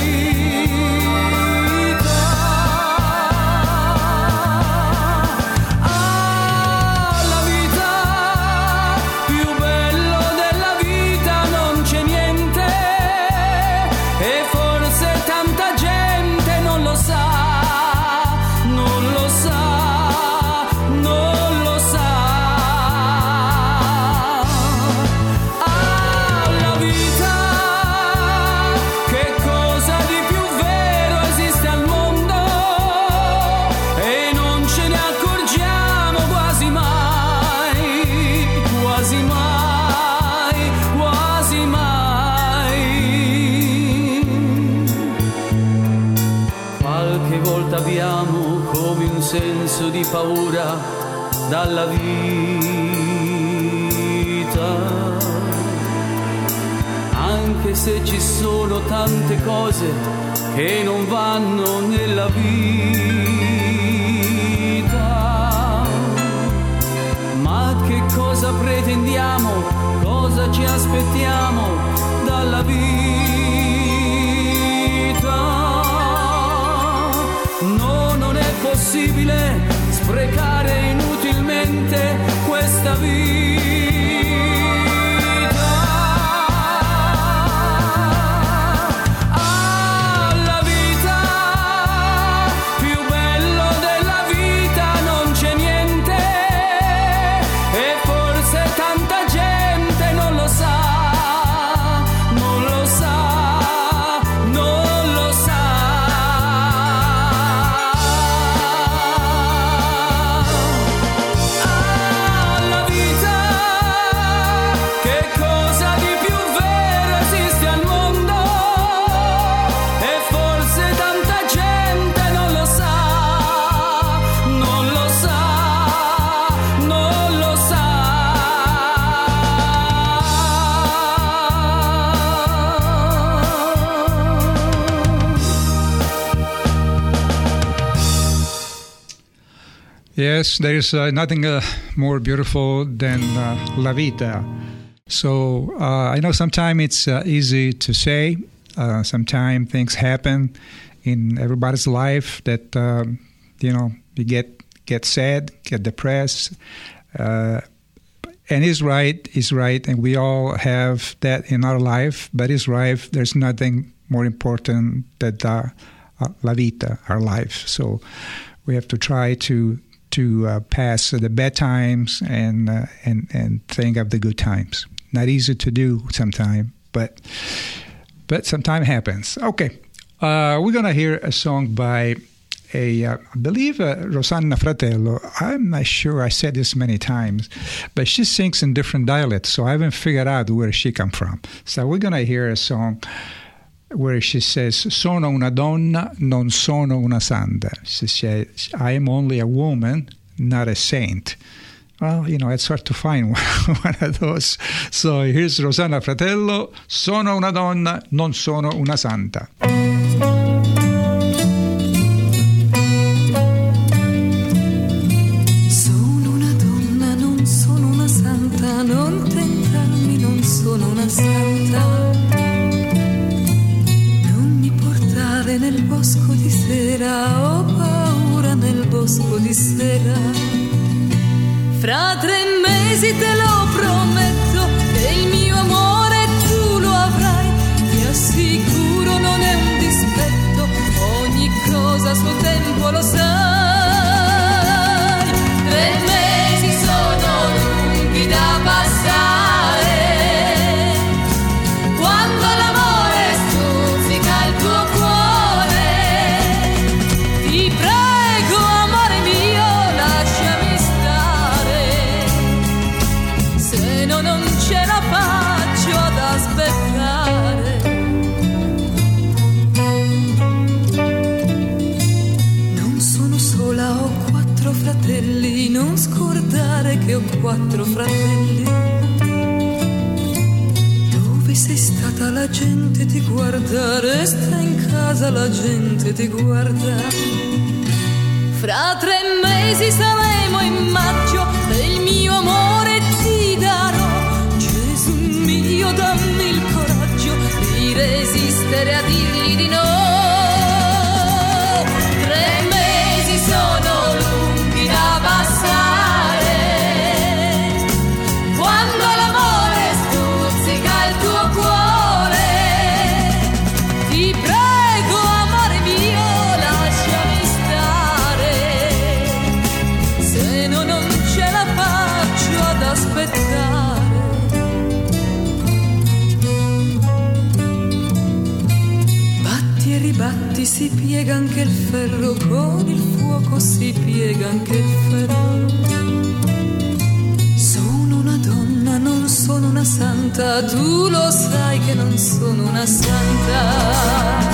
di paura dalla vita anche se ci sono tante cose che non vanno nella vita. Ma che cosa pretendiamo? Cosa ci aspettiamo dalla vita? No, non è possibile sprecare inutilmente questa vita. Yes, there is uh, nothing uh, more beautiful than uh, La Vita. So uh, I know sometimes it's uh, easy to say. Uh, sometimes things happen in everybody's life that um, you know you get get sad, get depressed. And he's right, he's right, and we all have that in our life. But he's right. There's nothing more important than la vita, our life. So we have to try to to uh, pass the bad times and uh, and and think of the good times. Not easy to do sometimes, but but sometimes happens. Okay, uh, we're gonna hear a song by a uh, I believe uh, Rosanna Fratello. I'm not sure. I said this many times, but she sings in different dialects, so I haven't figured out where she come from. So we're gonna hear a song where she says, Sono una donna, non sono una santa. She says, I am only a woman, not a saint. Well, you know, it's hard to find [laughs] one of those. So here's Rosanna Fratello, Sono una donna, non sono una santa. Sera, ho paura nel bosco di sera. Fra tre mesi te lo prometto, che il mio quattro fratelli. Dove sei stata la gente ti guarda, resta in casa la gente ti guarda. Fra tre mesi saremo in maggio e il mio amore ti darò. Gesù mio, dammi il coraggio di resistere a dirgli di no. Si piega anche il ferro, con il fuoco si piega anche il ferro. Sono una donna, non sono una santa, tu lo sai che non sono una santa.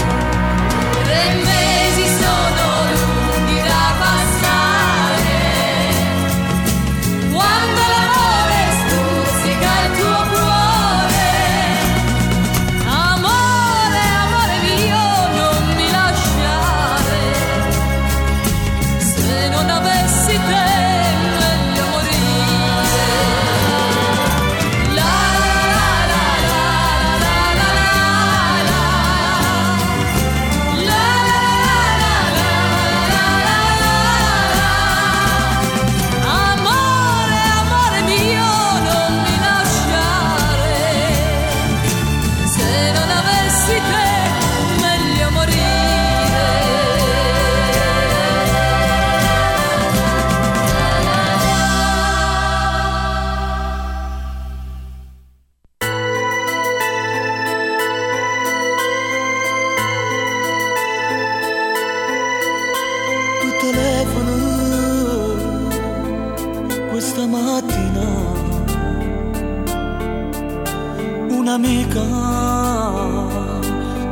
Un'amica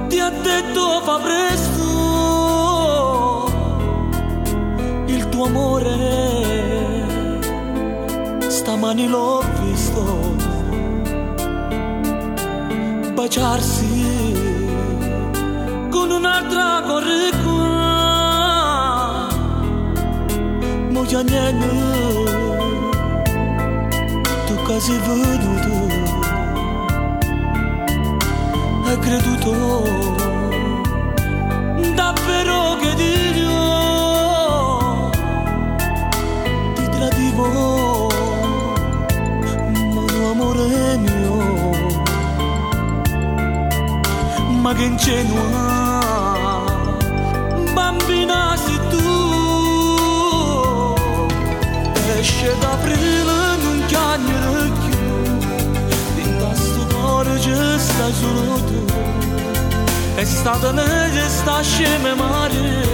ti ha detto fa presto il tuo amore stamani l'ho visto baciarsi con un'altra corre qua Mo c'è niente tu sei venuto creduto davvero che Dio ti tradivo ma amore mio ma che ingenua c'è sta tu è stata meglio sta scema mare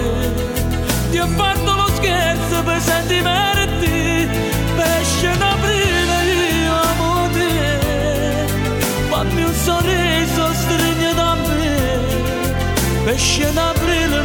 ti ho fatto lo scherzo per sentimenti esce d'aprile io amo te fammi un sorriso stringi da me esce d'aprile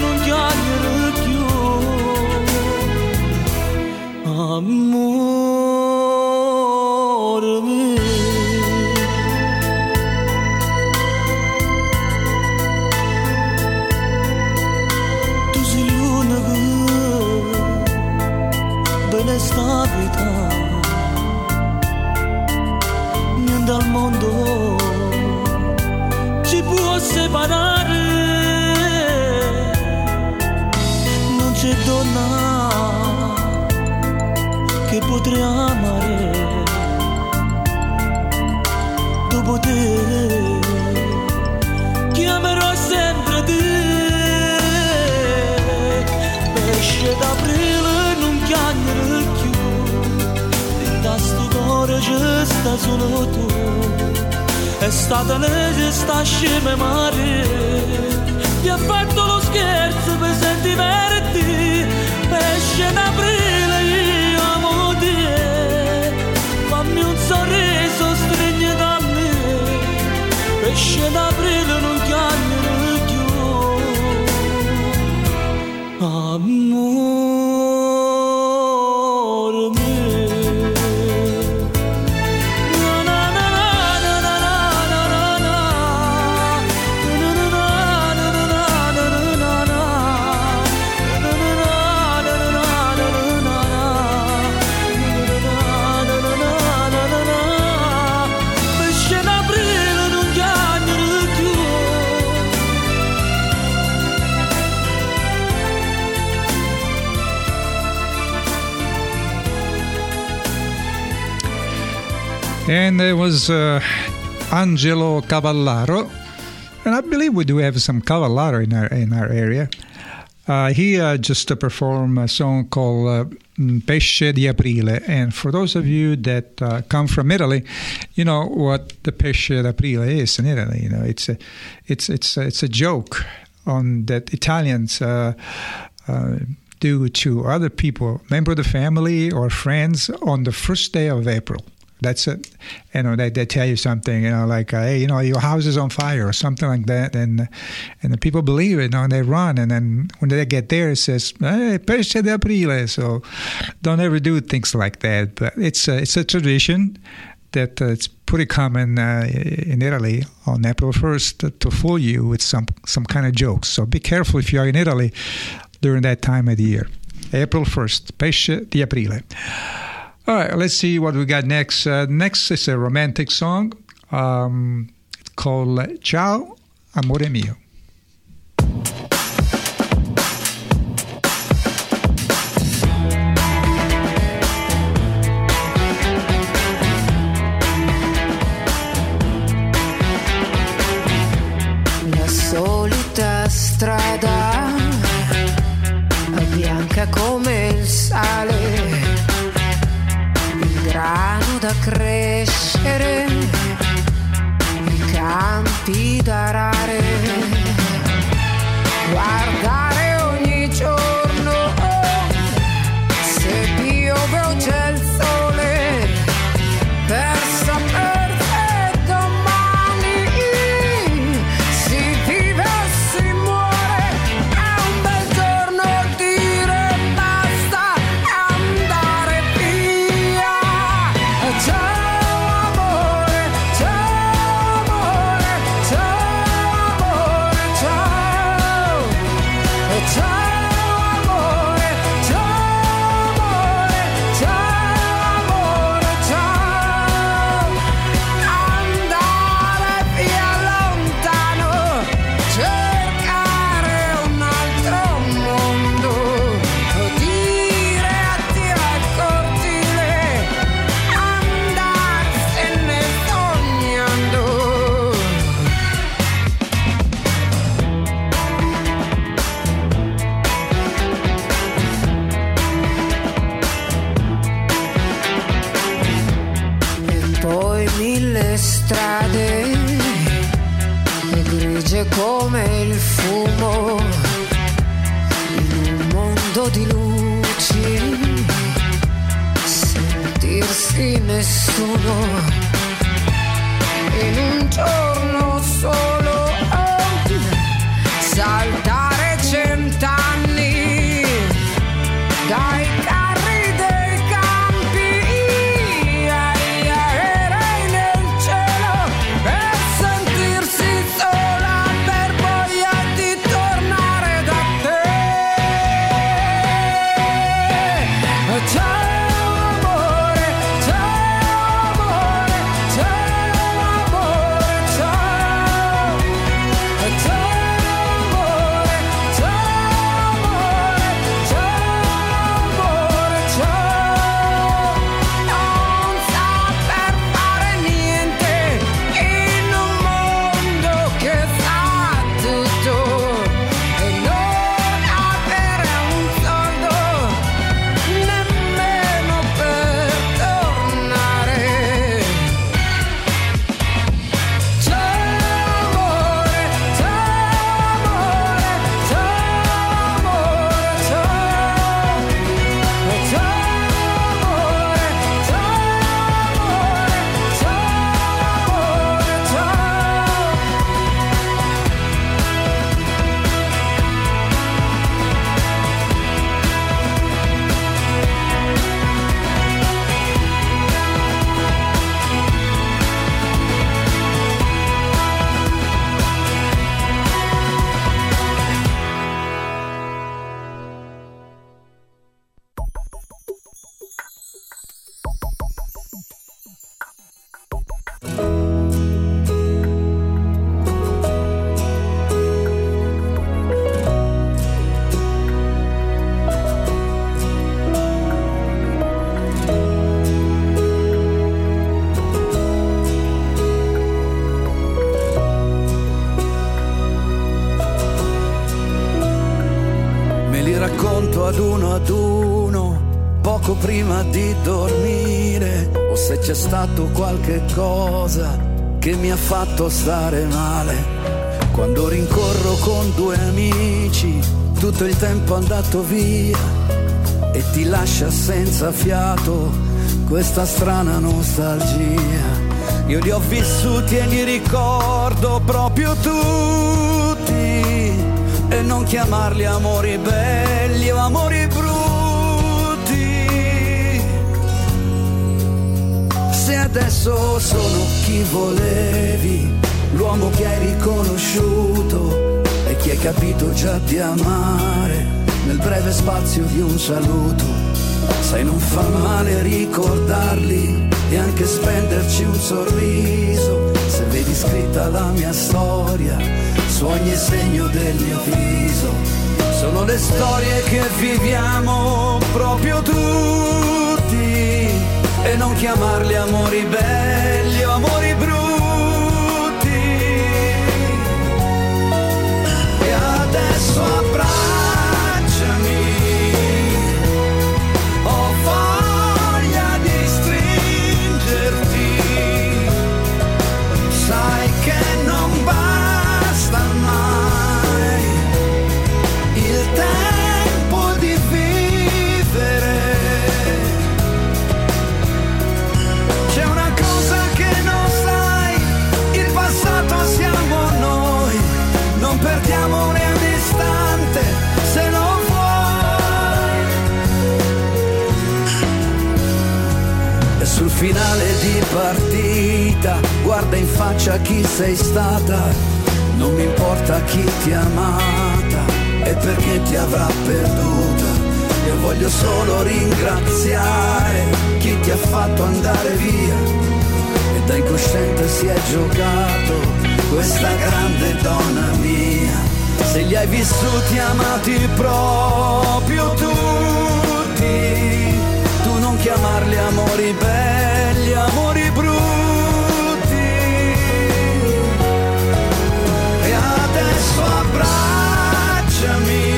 was uh, Angelo Cavallaro, and I believe we do have some Cavallaro in our in our area. Uh, he uh, just uh, performed a song called uh, Pesce di Aprile, and for those of you that uh, come from Italy, you know what the Pesce d'Aprile is in Italy. You know, it's a it's it's it's a joke on that Italians. Do to other people, member of the family or friends, on the first day of April. That's it. You know, they, they tell you something, you know, like, uh, hey, you know, your house is on fire or something like that. And and the people believe it, you know, and they run. And then when they get there, it says, hey, Pesce di Aprile. So don't ever do things like that. But it's a, it's a tradition that uh, it's pretty common uh, in Italy on April 1st to, to fool you with some, some kind of jokes. So be careful if you are in Italy during that time of the year. April 1st, Pesce di Aprile. All right, let's see what we got next. Uh, next is a romantic song um, called Ciao, Amore Mio. Da crescere, i campi da arare, guardare come il fumo in un mondo di luci, sentirsi nessuno in un giorno solo, saltare fatto stare male. Quando rincorro con due amici, tutto il tempo andato via e ti lascia senza fiato questa strana nostalgia. Io li ho vissuti e li ricordo proprio tutti e non chiamarli amori belli o amori brutti. Adesso sono chi volevi, l'uomo che hai riconosciuto e chi hai capito già di amare nel breve spazio di un saluto. Sai, non fa male ricordarli e anche spenderci un sorriso. Se vedi scritta la mia storia su ogni segno del mio viso. Sono le storie che viviamo proprio tutti e non chiamarli amori belli o amori guarda in faccia chi sei stata, non mi importa chi ti ha amata e perché ti avrà perduta. Io voglio solo ringraziare chi ti ha fatto andare via e da incosciente si è giocato questa grande donna mia. Se li hai vissuti amati proprio tutti, tu non chiamarli amori belli, amori adesso abbracciami.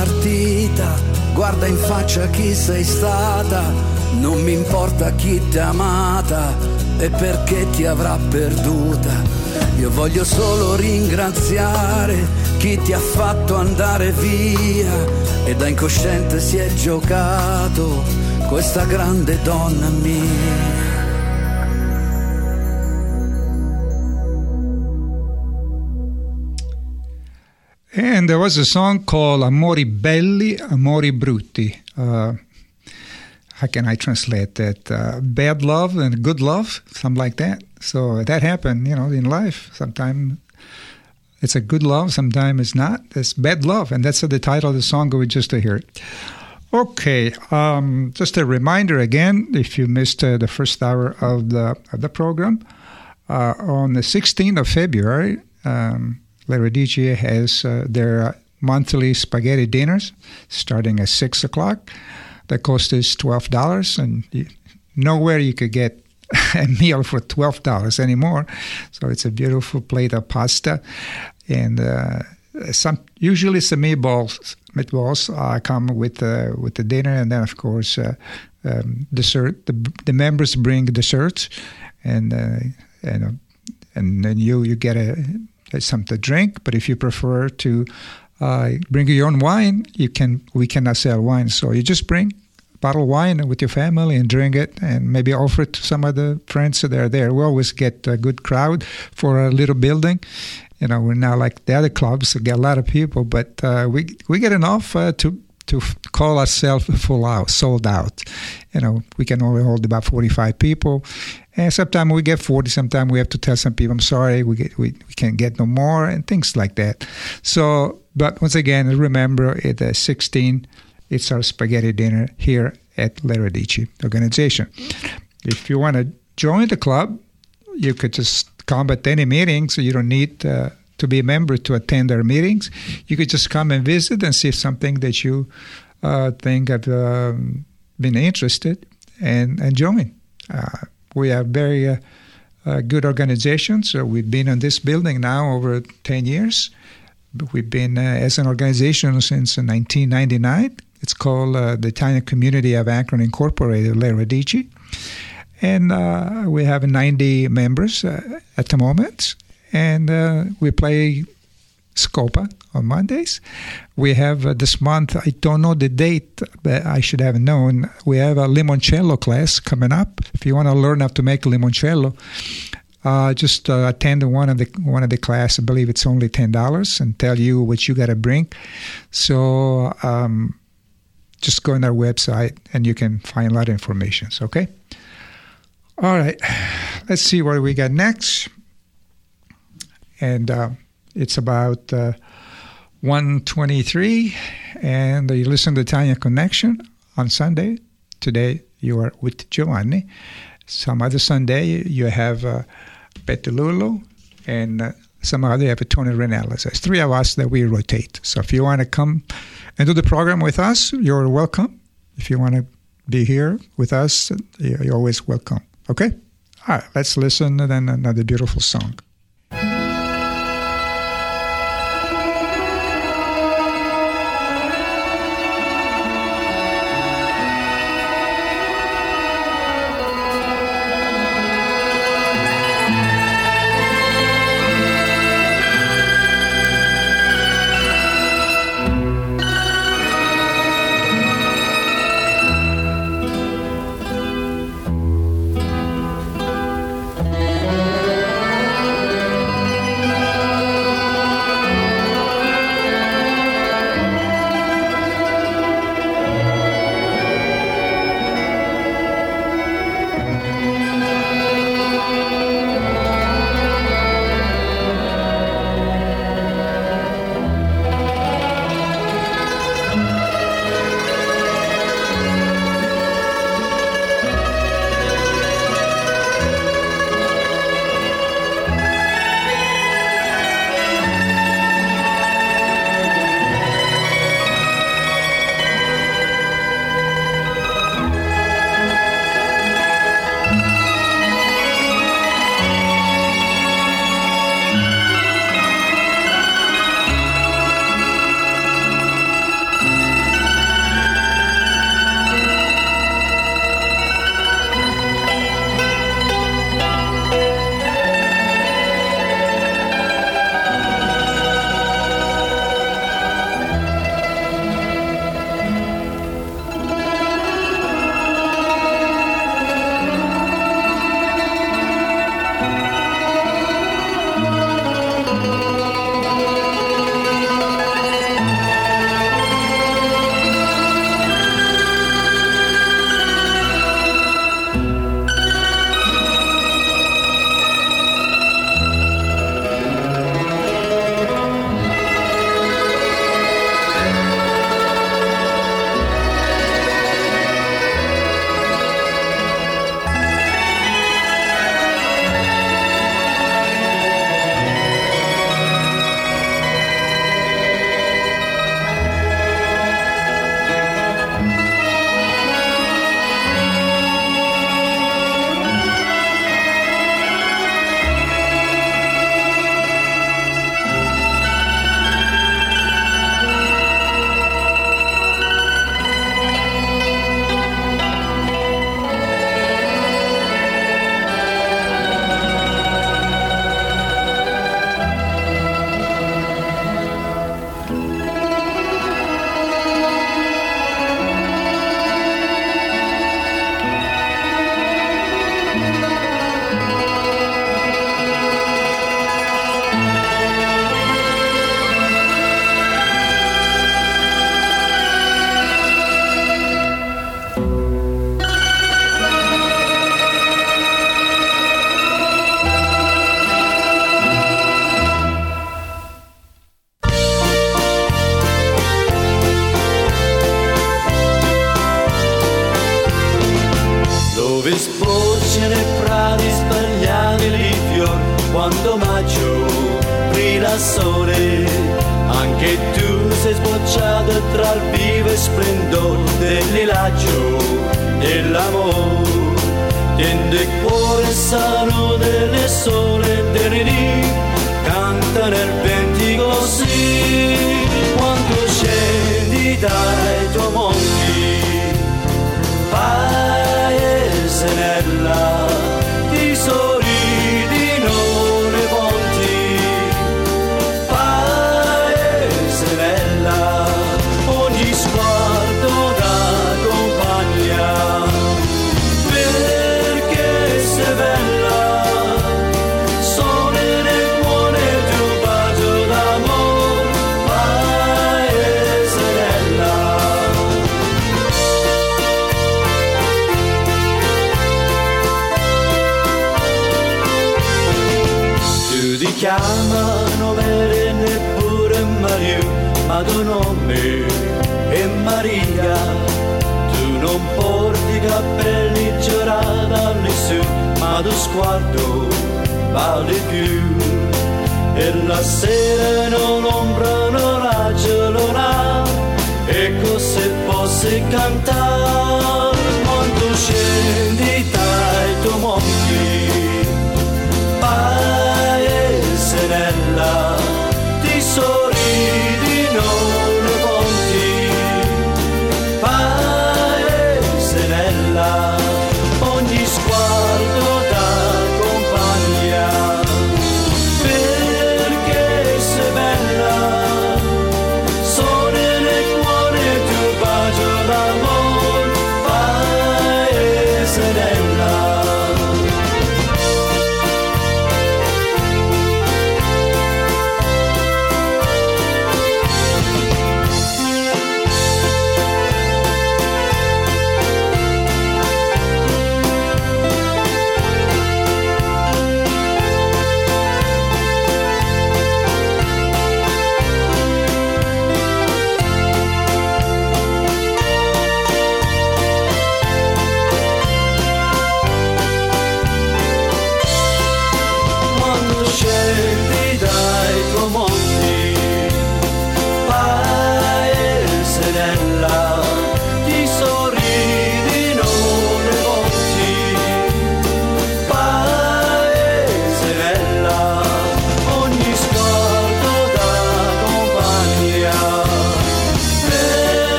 Partita, guarda in faccia chi sei stata, non mi importa chi ti ha amata e perché ti avrà perduta. Io voglio solo ringraziare chi ti ha fatto andare via e da incosciente si è giocato questa grande donna mia. And there was a song called Amori Belli, Amori Brutti. Uh, how can I translate that? Uh, bad love and good love, something like that. So that happened, you know, in life. Sometimes it's a good love, sometimes it's not. It's bad love, and that's the title of the song we just heard. Okay, um, just a reminder again, if you missed uh, the first hour of the of the program, uh, on the 16th of February, um, Radici has uh, their monthly spaghetti dinners starting at six o'clock. The cost is twelve dollars, and you, nowhere you could get [laughs] a meal for twelve dollars anymore. So it's a beautiful plate of pasta, and uh, some usually some meatballs. Meatballs uh, come with uh, with the dinner, and then of course uh, um, dessert. The, the members bring desserts, and uh, and and then you you get a something to drink. But if you prefer to uh, bring your own wine, you can. We cannot sell wine, so you just bring bottle of wine with your family and drink it, and maybe offer it to some of the friends that are there. We always get a good crowd for a little building. You know, we're not like the other clubs that get a lot of people, but uh, we we get enough uh, to to call ourselves full out, sold out. You know, we can only hold about 45 people. And sometimes we get 40, sometimes we have to tell some people, I'm sorry, we, get, we, we can't get no more, and things like that. So, but once again, remember at uh, 16, it's our spaghetti dinner here at Le Radici organization. If you want to join the club, you could just come at any meeting, so you don't need uh, to be a member to attend our meetings. You could just come and visit and see something that you uh, think have um, been interested and, and join. Uh, we are very uh, uh, good organization. So we've been in this building now over 10 years. We've been uh, as an organization since 1999. It's called uh, the Italian Community of Akron Incorporated, Le Radici. And uh, we have 90 members uh, at the moment. And we play Scopa on Mondays. We have uh, this month, I don't know the date, but I should have known. We have a limoncello class coming up. If you want to learn how to make limoncello, uh, just uh, attend one of the one of the class. I believe it's only ten dollars, and tell you what you got to bring. So um, just go on our website, and you can find a lot of information. Okay. All right, let's see what we got next, and uh, it's about uh, 123, and you listen to Italian Connection on Sunday. Today you are with Giovanni. Some other Sunday you have uh, Pettilullo, and uh, some other have Tony Renella. There's three of us that we rotate. So if you want to come and do the program with us, you're welcome. If you want to be here with us, you're always welcome. Okay? All right, let's listen to then another beautiful song.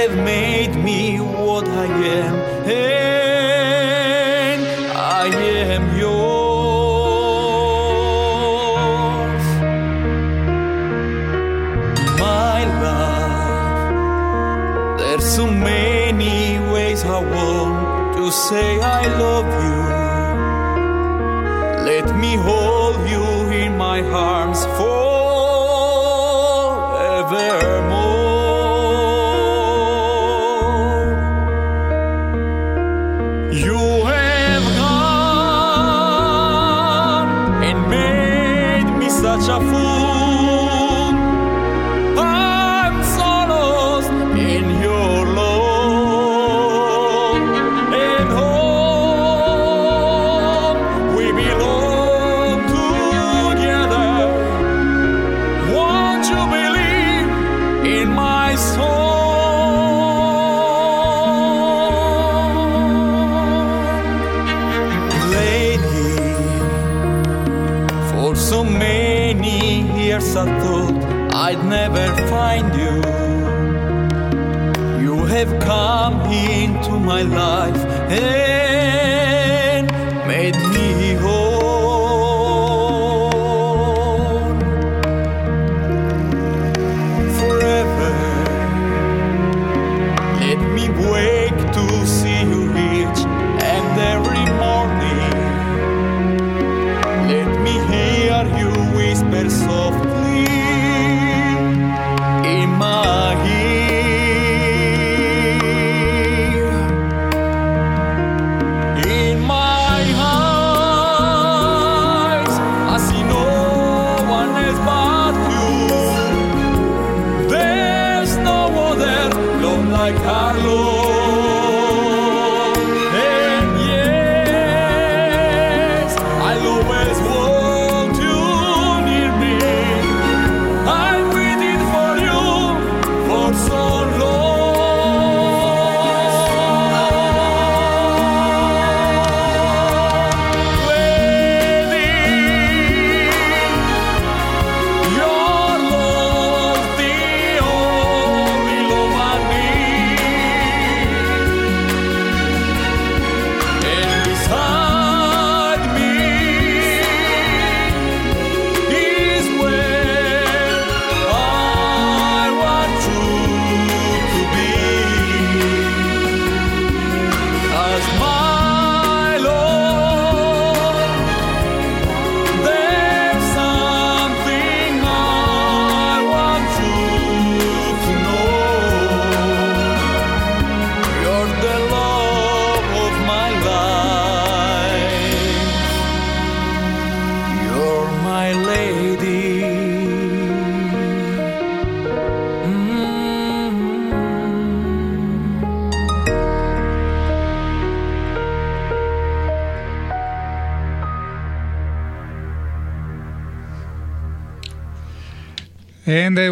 have made me what I am, and I am yours. My love, there's so many ways I want to say I love you. Let me hold you in my arms for my life. Hey.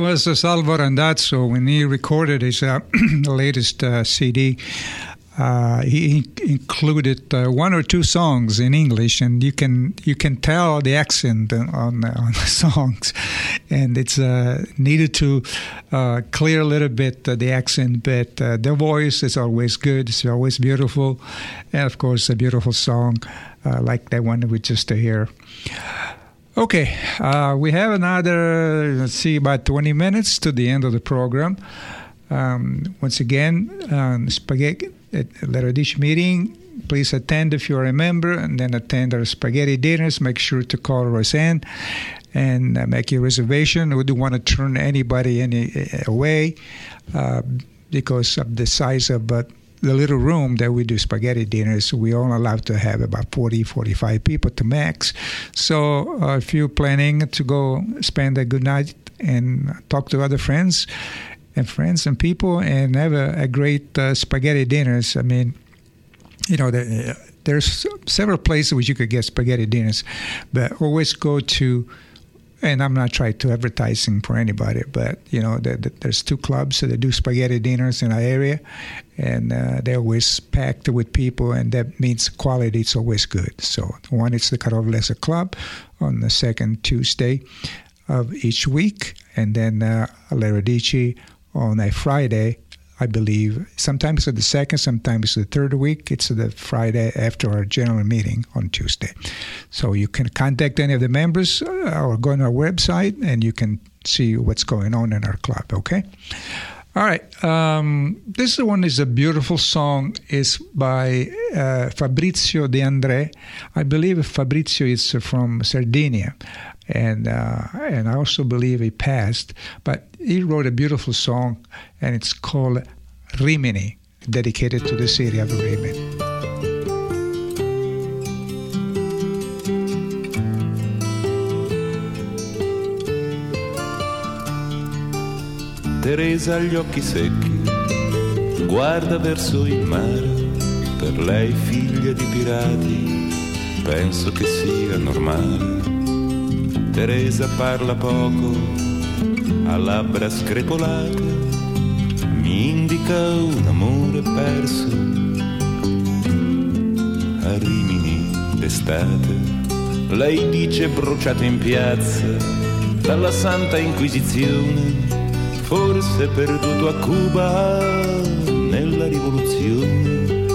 Was uh, Salvo when he recorded his uh, [clears throat] latest uh, CD. Uh, he included uh, one or two songs in English, and you can you can tell the accent on [laughs] on the songs, and it's uh, needed to uh, clear a little bit uh, the accent, but uh, the voice is always good. It's always beautiful, and of course a beautiful song like that one we just hear. Okay, uh, we have another, let's see, about 20 minutes to the end of the program. Um, once again, um, spaghetti at La Radici meeting. Please attend if you're a member, and then attend our spaghetti dinners. Make sure to call Roseanne and uh, make your reservation. We don't want to turn anybody any uh, away uh, because of the size of uh, the little room that we do spaghetti dinners, we only allowed to have about 40, 45 people to max. So uh, if you're planning to go spend a good night and talk to other friends and friends and people and have a, a great uh, spaghetti dinners, I mean, you know, the, there's several places which you could get spaghetti dinners, but always go to and I'm not trying to advertising for anybody, but you know, the, the, there's two clubs that do spaghetti dinners in our area, and uh, they're always packed with people, and that means quality. It's always good. So one is the Carovillese Club on the second Tuesday of each week, and then uh, La Radici on a Friday I believe. Sometimes it's the second, sometimes it's the third week. It's the Friday after our general meeting on Tuesday. So you can contact any of the members uh, or go on our website and you can see what's going on in our club, okay? All right. Um, this one is a beautiful song. is by uh, Fabrizio De André. I believe Fabrizio is from Sardinia, and uh, and I also believe he passed. But he wrote a beautiful song, and it's called Rimini, dedicated to the city of Rimini. Teresa ha gli occhi secchi, guarda verso il mare, per lei figlia di pirati, penso che sia normale. Teresa parla poco, ha labbra screpolate, mi indica un amore perso. A Rimini d'estate, lei dice bruciato in piazza dalla Santa Inquisizione forse perduto a Cuba nella rivoluzione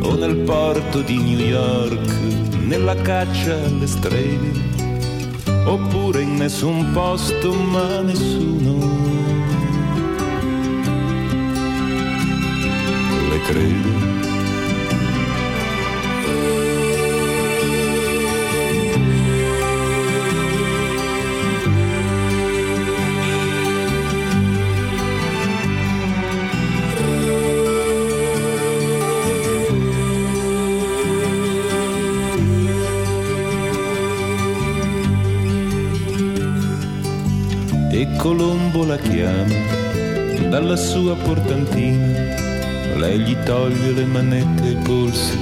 o nel porto di New York nella caccia alle streghe oppure in nessun posto ma nessuno. Le crede Chiama dalla sua portantina, lei gli toglie le manette ai polsi,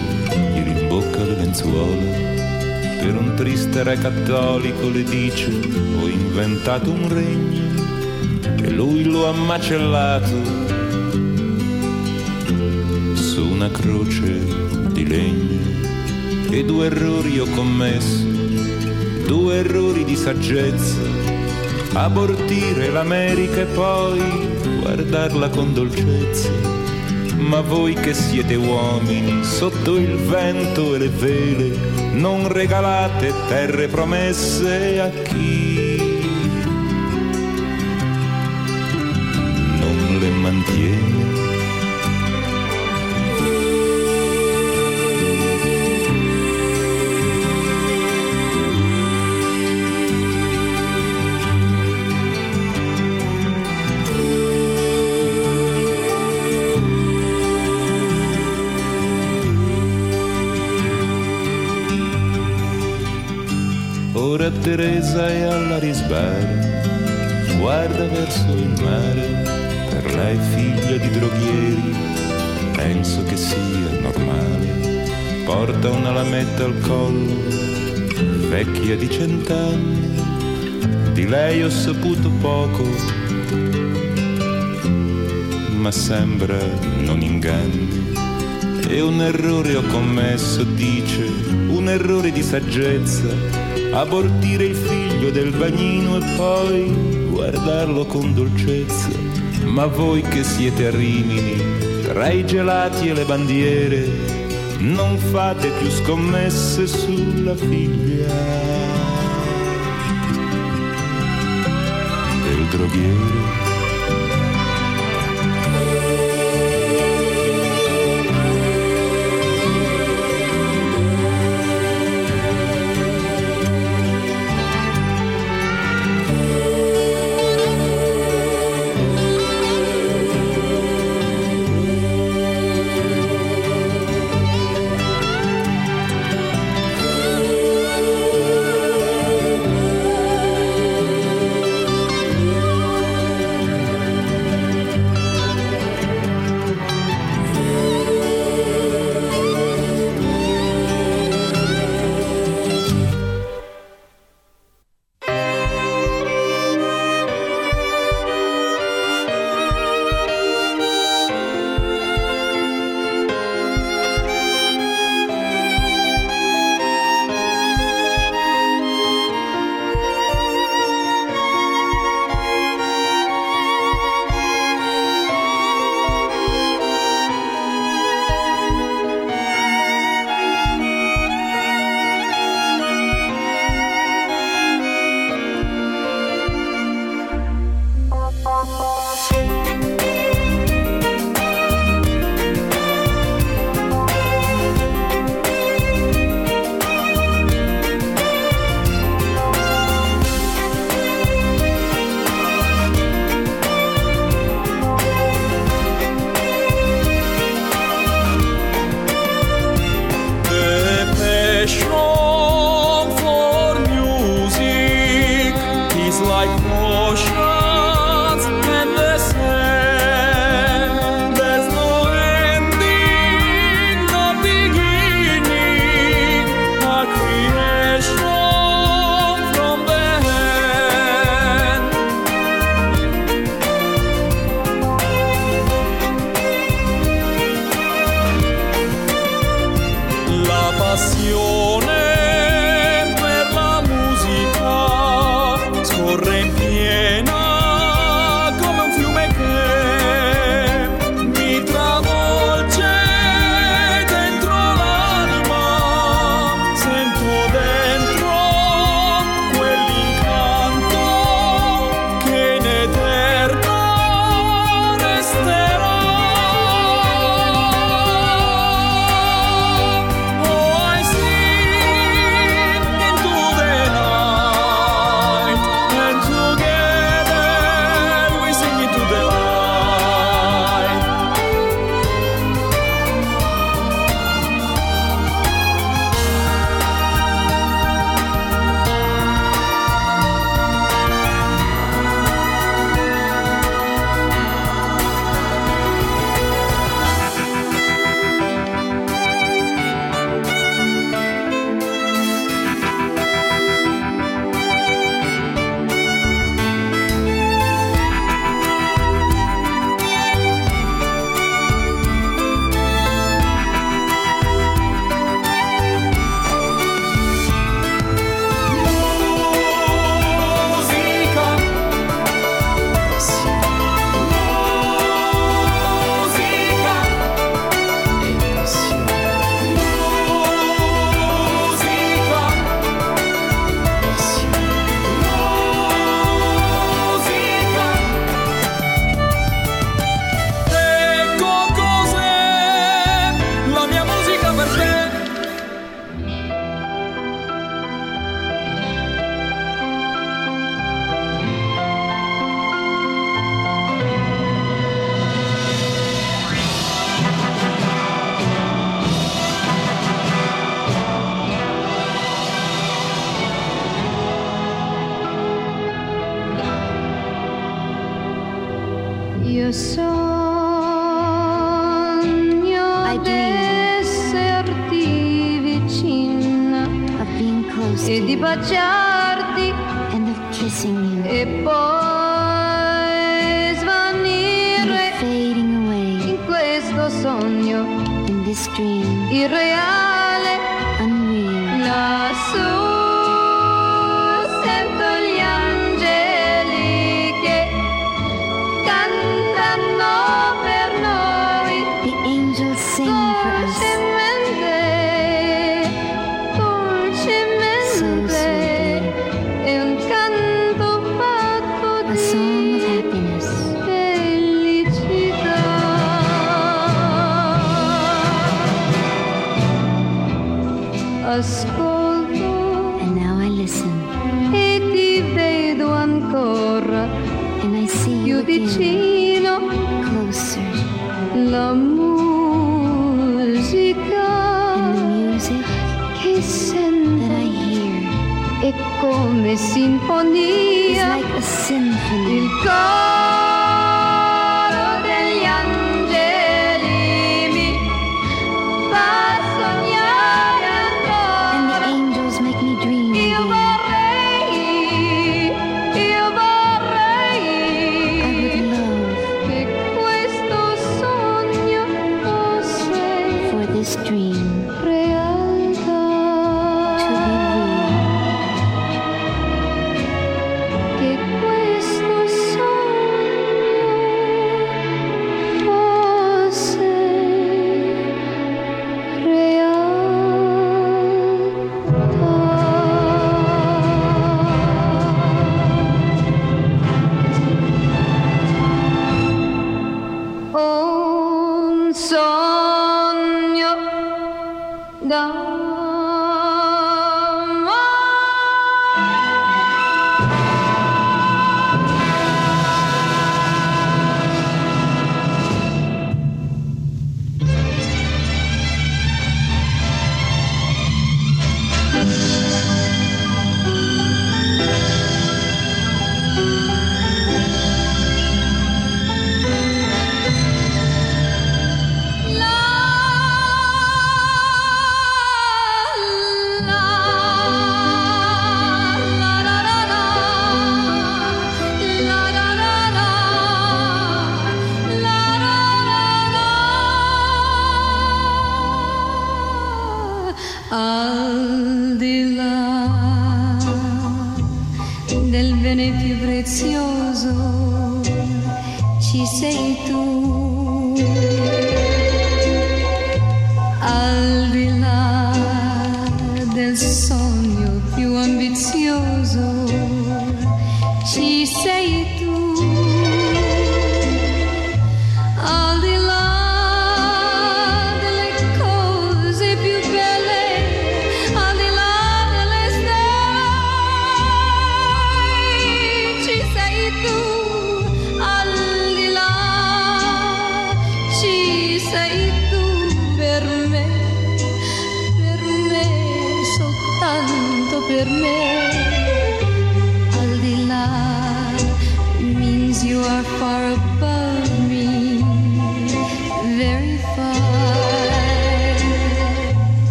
gli rimbocca le lenzuola. Per un triste re cattolico le dice, ho inventato un regno e lui lo ha macellato su una croce di legno. E due errori ho commesso, due errori di saggezza abortire l'America e poi guardarla con dolcezza. Ma voi che siete uomini, sotto il vento e le vele, non regalate terre promesse a chi chiusa e alla risbara guarda verso il mare, per lei figlia di droghieri, penso che sia normale, porta una lametta al collo, vecchia di cent'anni, di lei ho saputo poco, ma sembra non inganni. E un errore ho commesso, dice, un errore di saggezza abortire il figlio del bagnino e poi guardarlo con dolcezza. Ma voi che siete a Rimini, tra i gelati e le bandiere, non fate più scommesse sulla figlia del droghiere.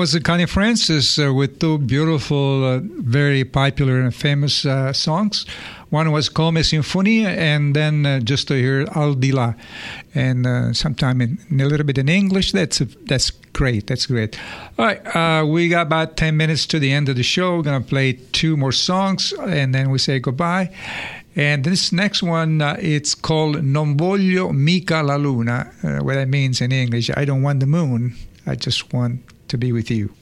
Was Connie Francis uh, with two beautiful, uh, very popular and famous uh, songs. One was Come Sinfonia, and then uh, just to hear Al Di La, and uh, sometime in, in a little bit in English. That's that's great. That's great. All right, uh, we got about ten minutes to the end of the show. We're gonna play two more songs, and then we say goodbye. And this next one, uh, it's called Non voglio mica la luna. Uh, what that means in English, I don't want the moon. I just want to be with you.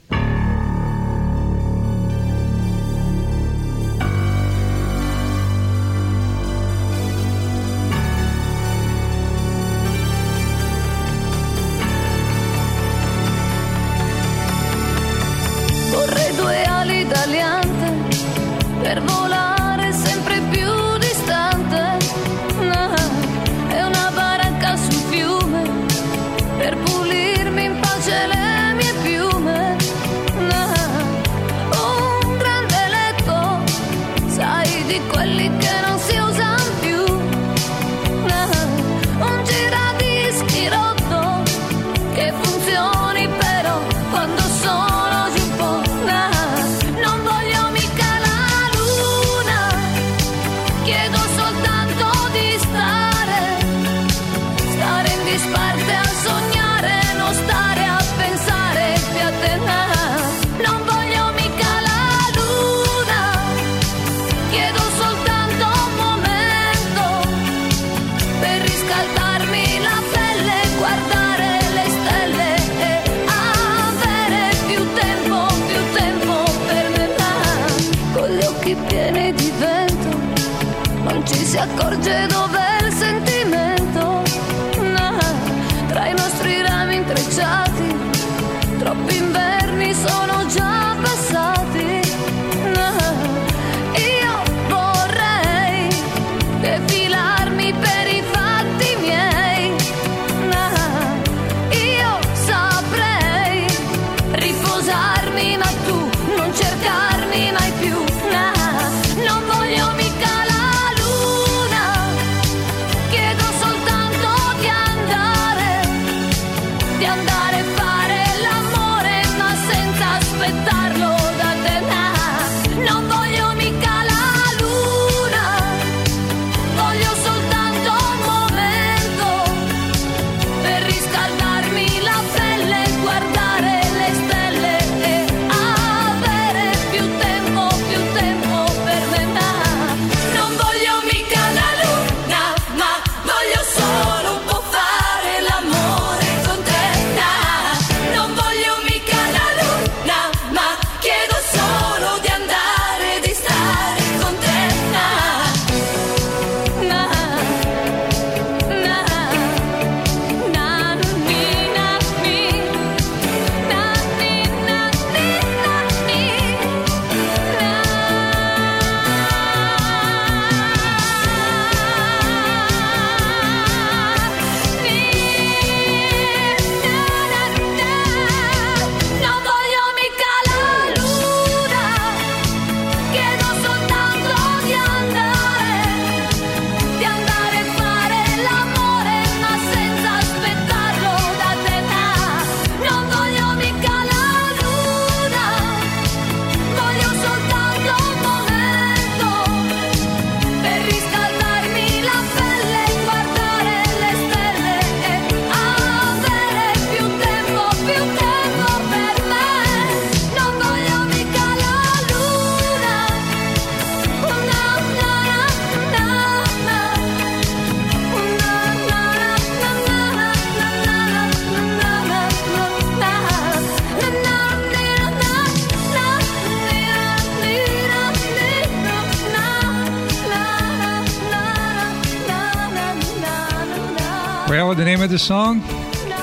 Song,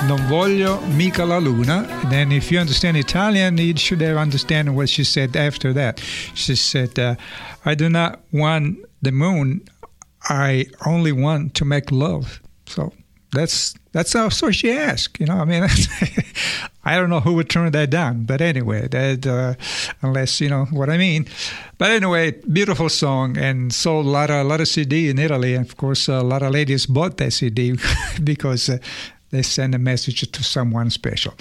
Non voglio mica la luna. And then, if you understand Italian, you should have understand what she said after that. She said, uh, "I do not want the moon. I only want to make love." So that's that's how so she asked. You know, I mean, [laughs] I don't know who would turn that down, but anyway, that uh, unless you know what I mean. But anyway, beautiful song and sold a lot of a lot of CD in Italy. And of course, a lot of ladies bought that CD [laughs] because uh, they send a message to someone special.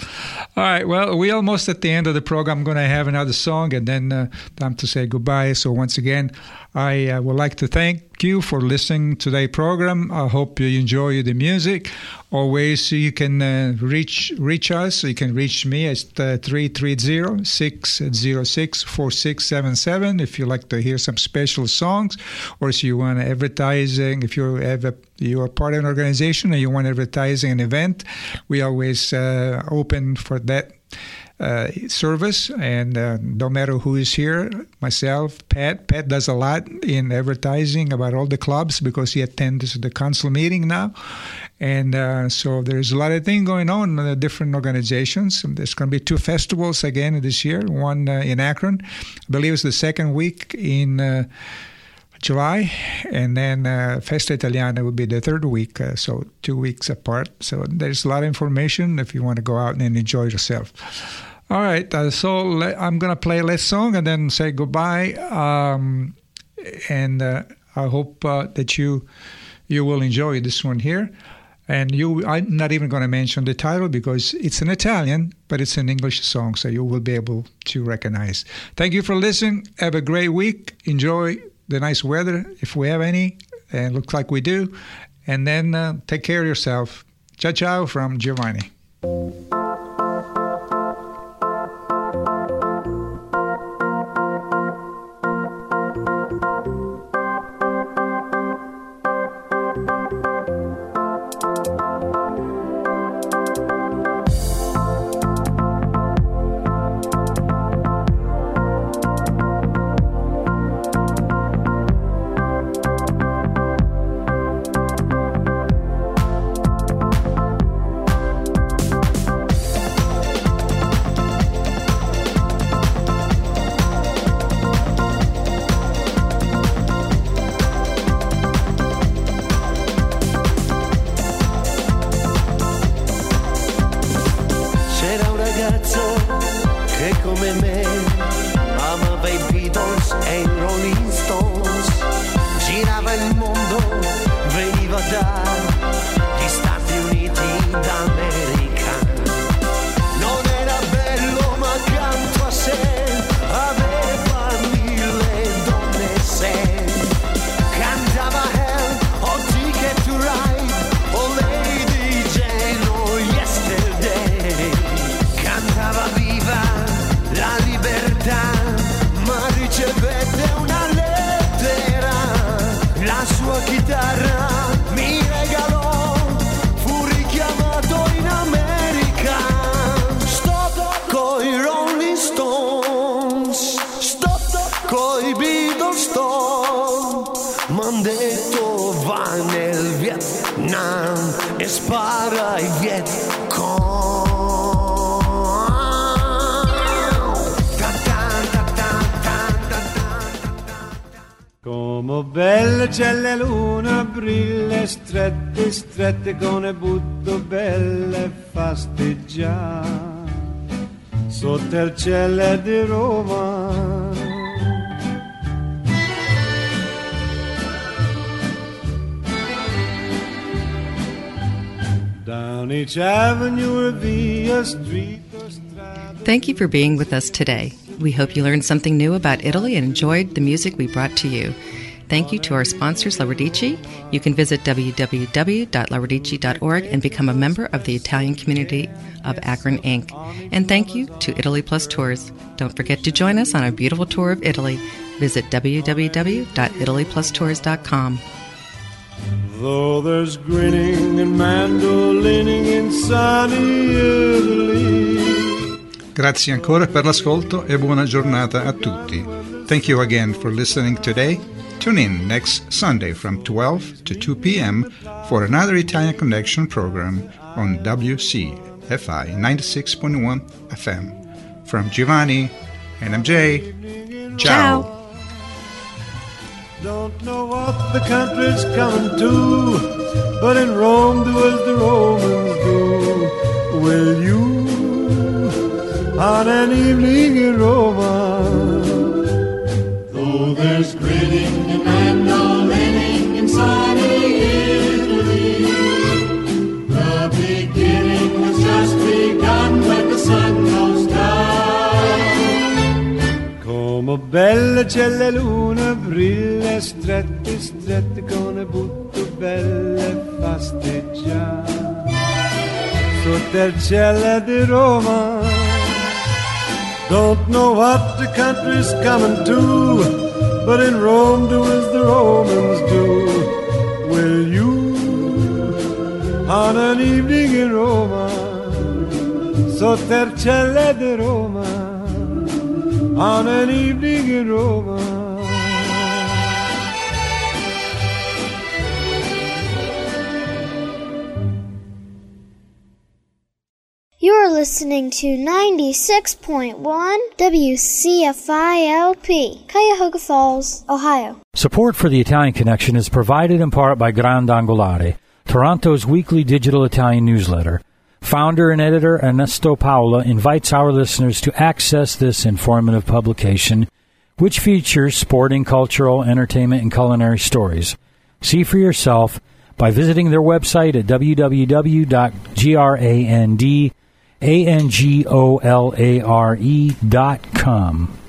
All right, well, we're almost at the end of the program. I'm going to have another song and then uh, time to say goodbye. So, once again, I uh, would like to thank you for listening to today's program. I hope you enjoy the music. Always, you can uh, reach reach us. You can reach me at uh, 330-606-4677 if you like to hear some special songs or if you want advertising, if you have a you are part of an organization and you want advertising an event, we always uh, open for that uh, service. And uh, no matter who is here, myself, Pat, Pat does a lot in advertising about all the clubs because he attends the council meeting now. And uh, so there's a lot of things going on in the different organizations. There's going to be two festivals again this year. One uh, in Akron, I believe it's the second week in. July, and then uh, Festa Italiana will be the third week, uh, so two weeks apart. So there's a lot of information if you want to go out and enjoy yourself. All right, uh, so le- I'm gonna play a last song and then say goodbye. Um, and uh, I hope uh, that you you will enjoy this one here. And you, I'm not even going to mention the title because it's an Italian, but it's an English song, so you will be able to recognize. Thank you for listening. Have a great week. Enjoy the nice weather if we have any, and looks like we do. And then uh, take care of yourself. Ciao, ciao from Giovanni. Belle la luna, brille strette, strette con le butto belle fasteggiare sotto il cielo di Roma. Down each avenue via street. Thank you for being with us today. We hope you learned something new about Italy and enjoyed the music we brought to you. Thank you to our sponsors, La Radici. You can visit www.lauradici.org and become a member of the Italian community of Akron Inc. And thank you to Italy Plus Tours. Don't forget to join us on a beautiful tour of Italy. Visit www.italyplustours.com. Though there's grinning and mandolining in sunny Italy. Grazie ancora per l'ascolto e buona giornata a tutti. Thank you again for listening today. Tune in next Sunday from 12 to 2 p.m. for another Italian Connection program on WCFI 96.1 FM. From Giovanni and MJ, ciao. Don't know what the country's coming to, but in Rome do as the Romans do. Will you, on an evening in Roma, Though there's grinning belle c'è la luna, brille strette, strette con butto belle fasteggiare. Sotto il cielo di Roma, don't know what the country's coming to, but in Rome do as the Romans do. Will you, on an evening in Roma, sotto il cielo di Roma, on an evening in Roma. You're listening to 96.1 WCFILP, Cuyahoga Falls, Ohio. Support for the Italian Connection is provided in part by Grand Angolare, Toronto's weekly digital Italian newsletter. Founder and editor Ernesto Paola invites our listeners to access this informative publication, which features sporting, cultural, entertainment, and culinary stories. See for yourself by visiting their website at www.grandangolare.com.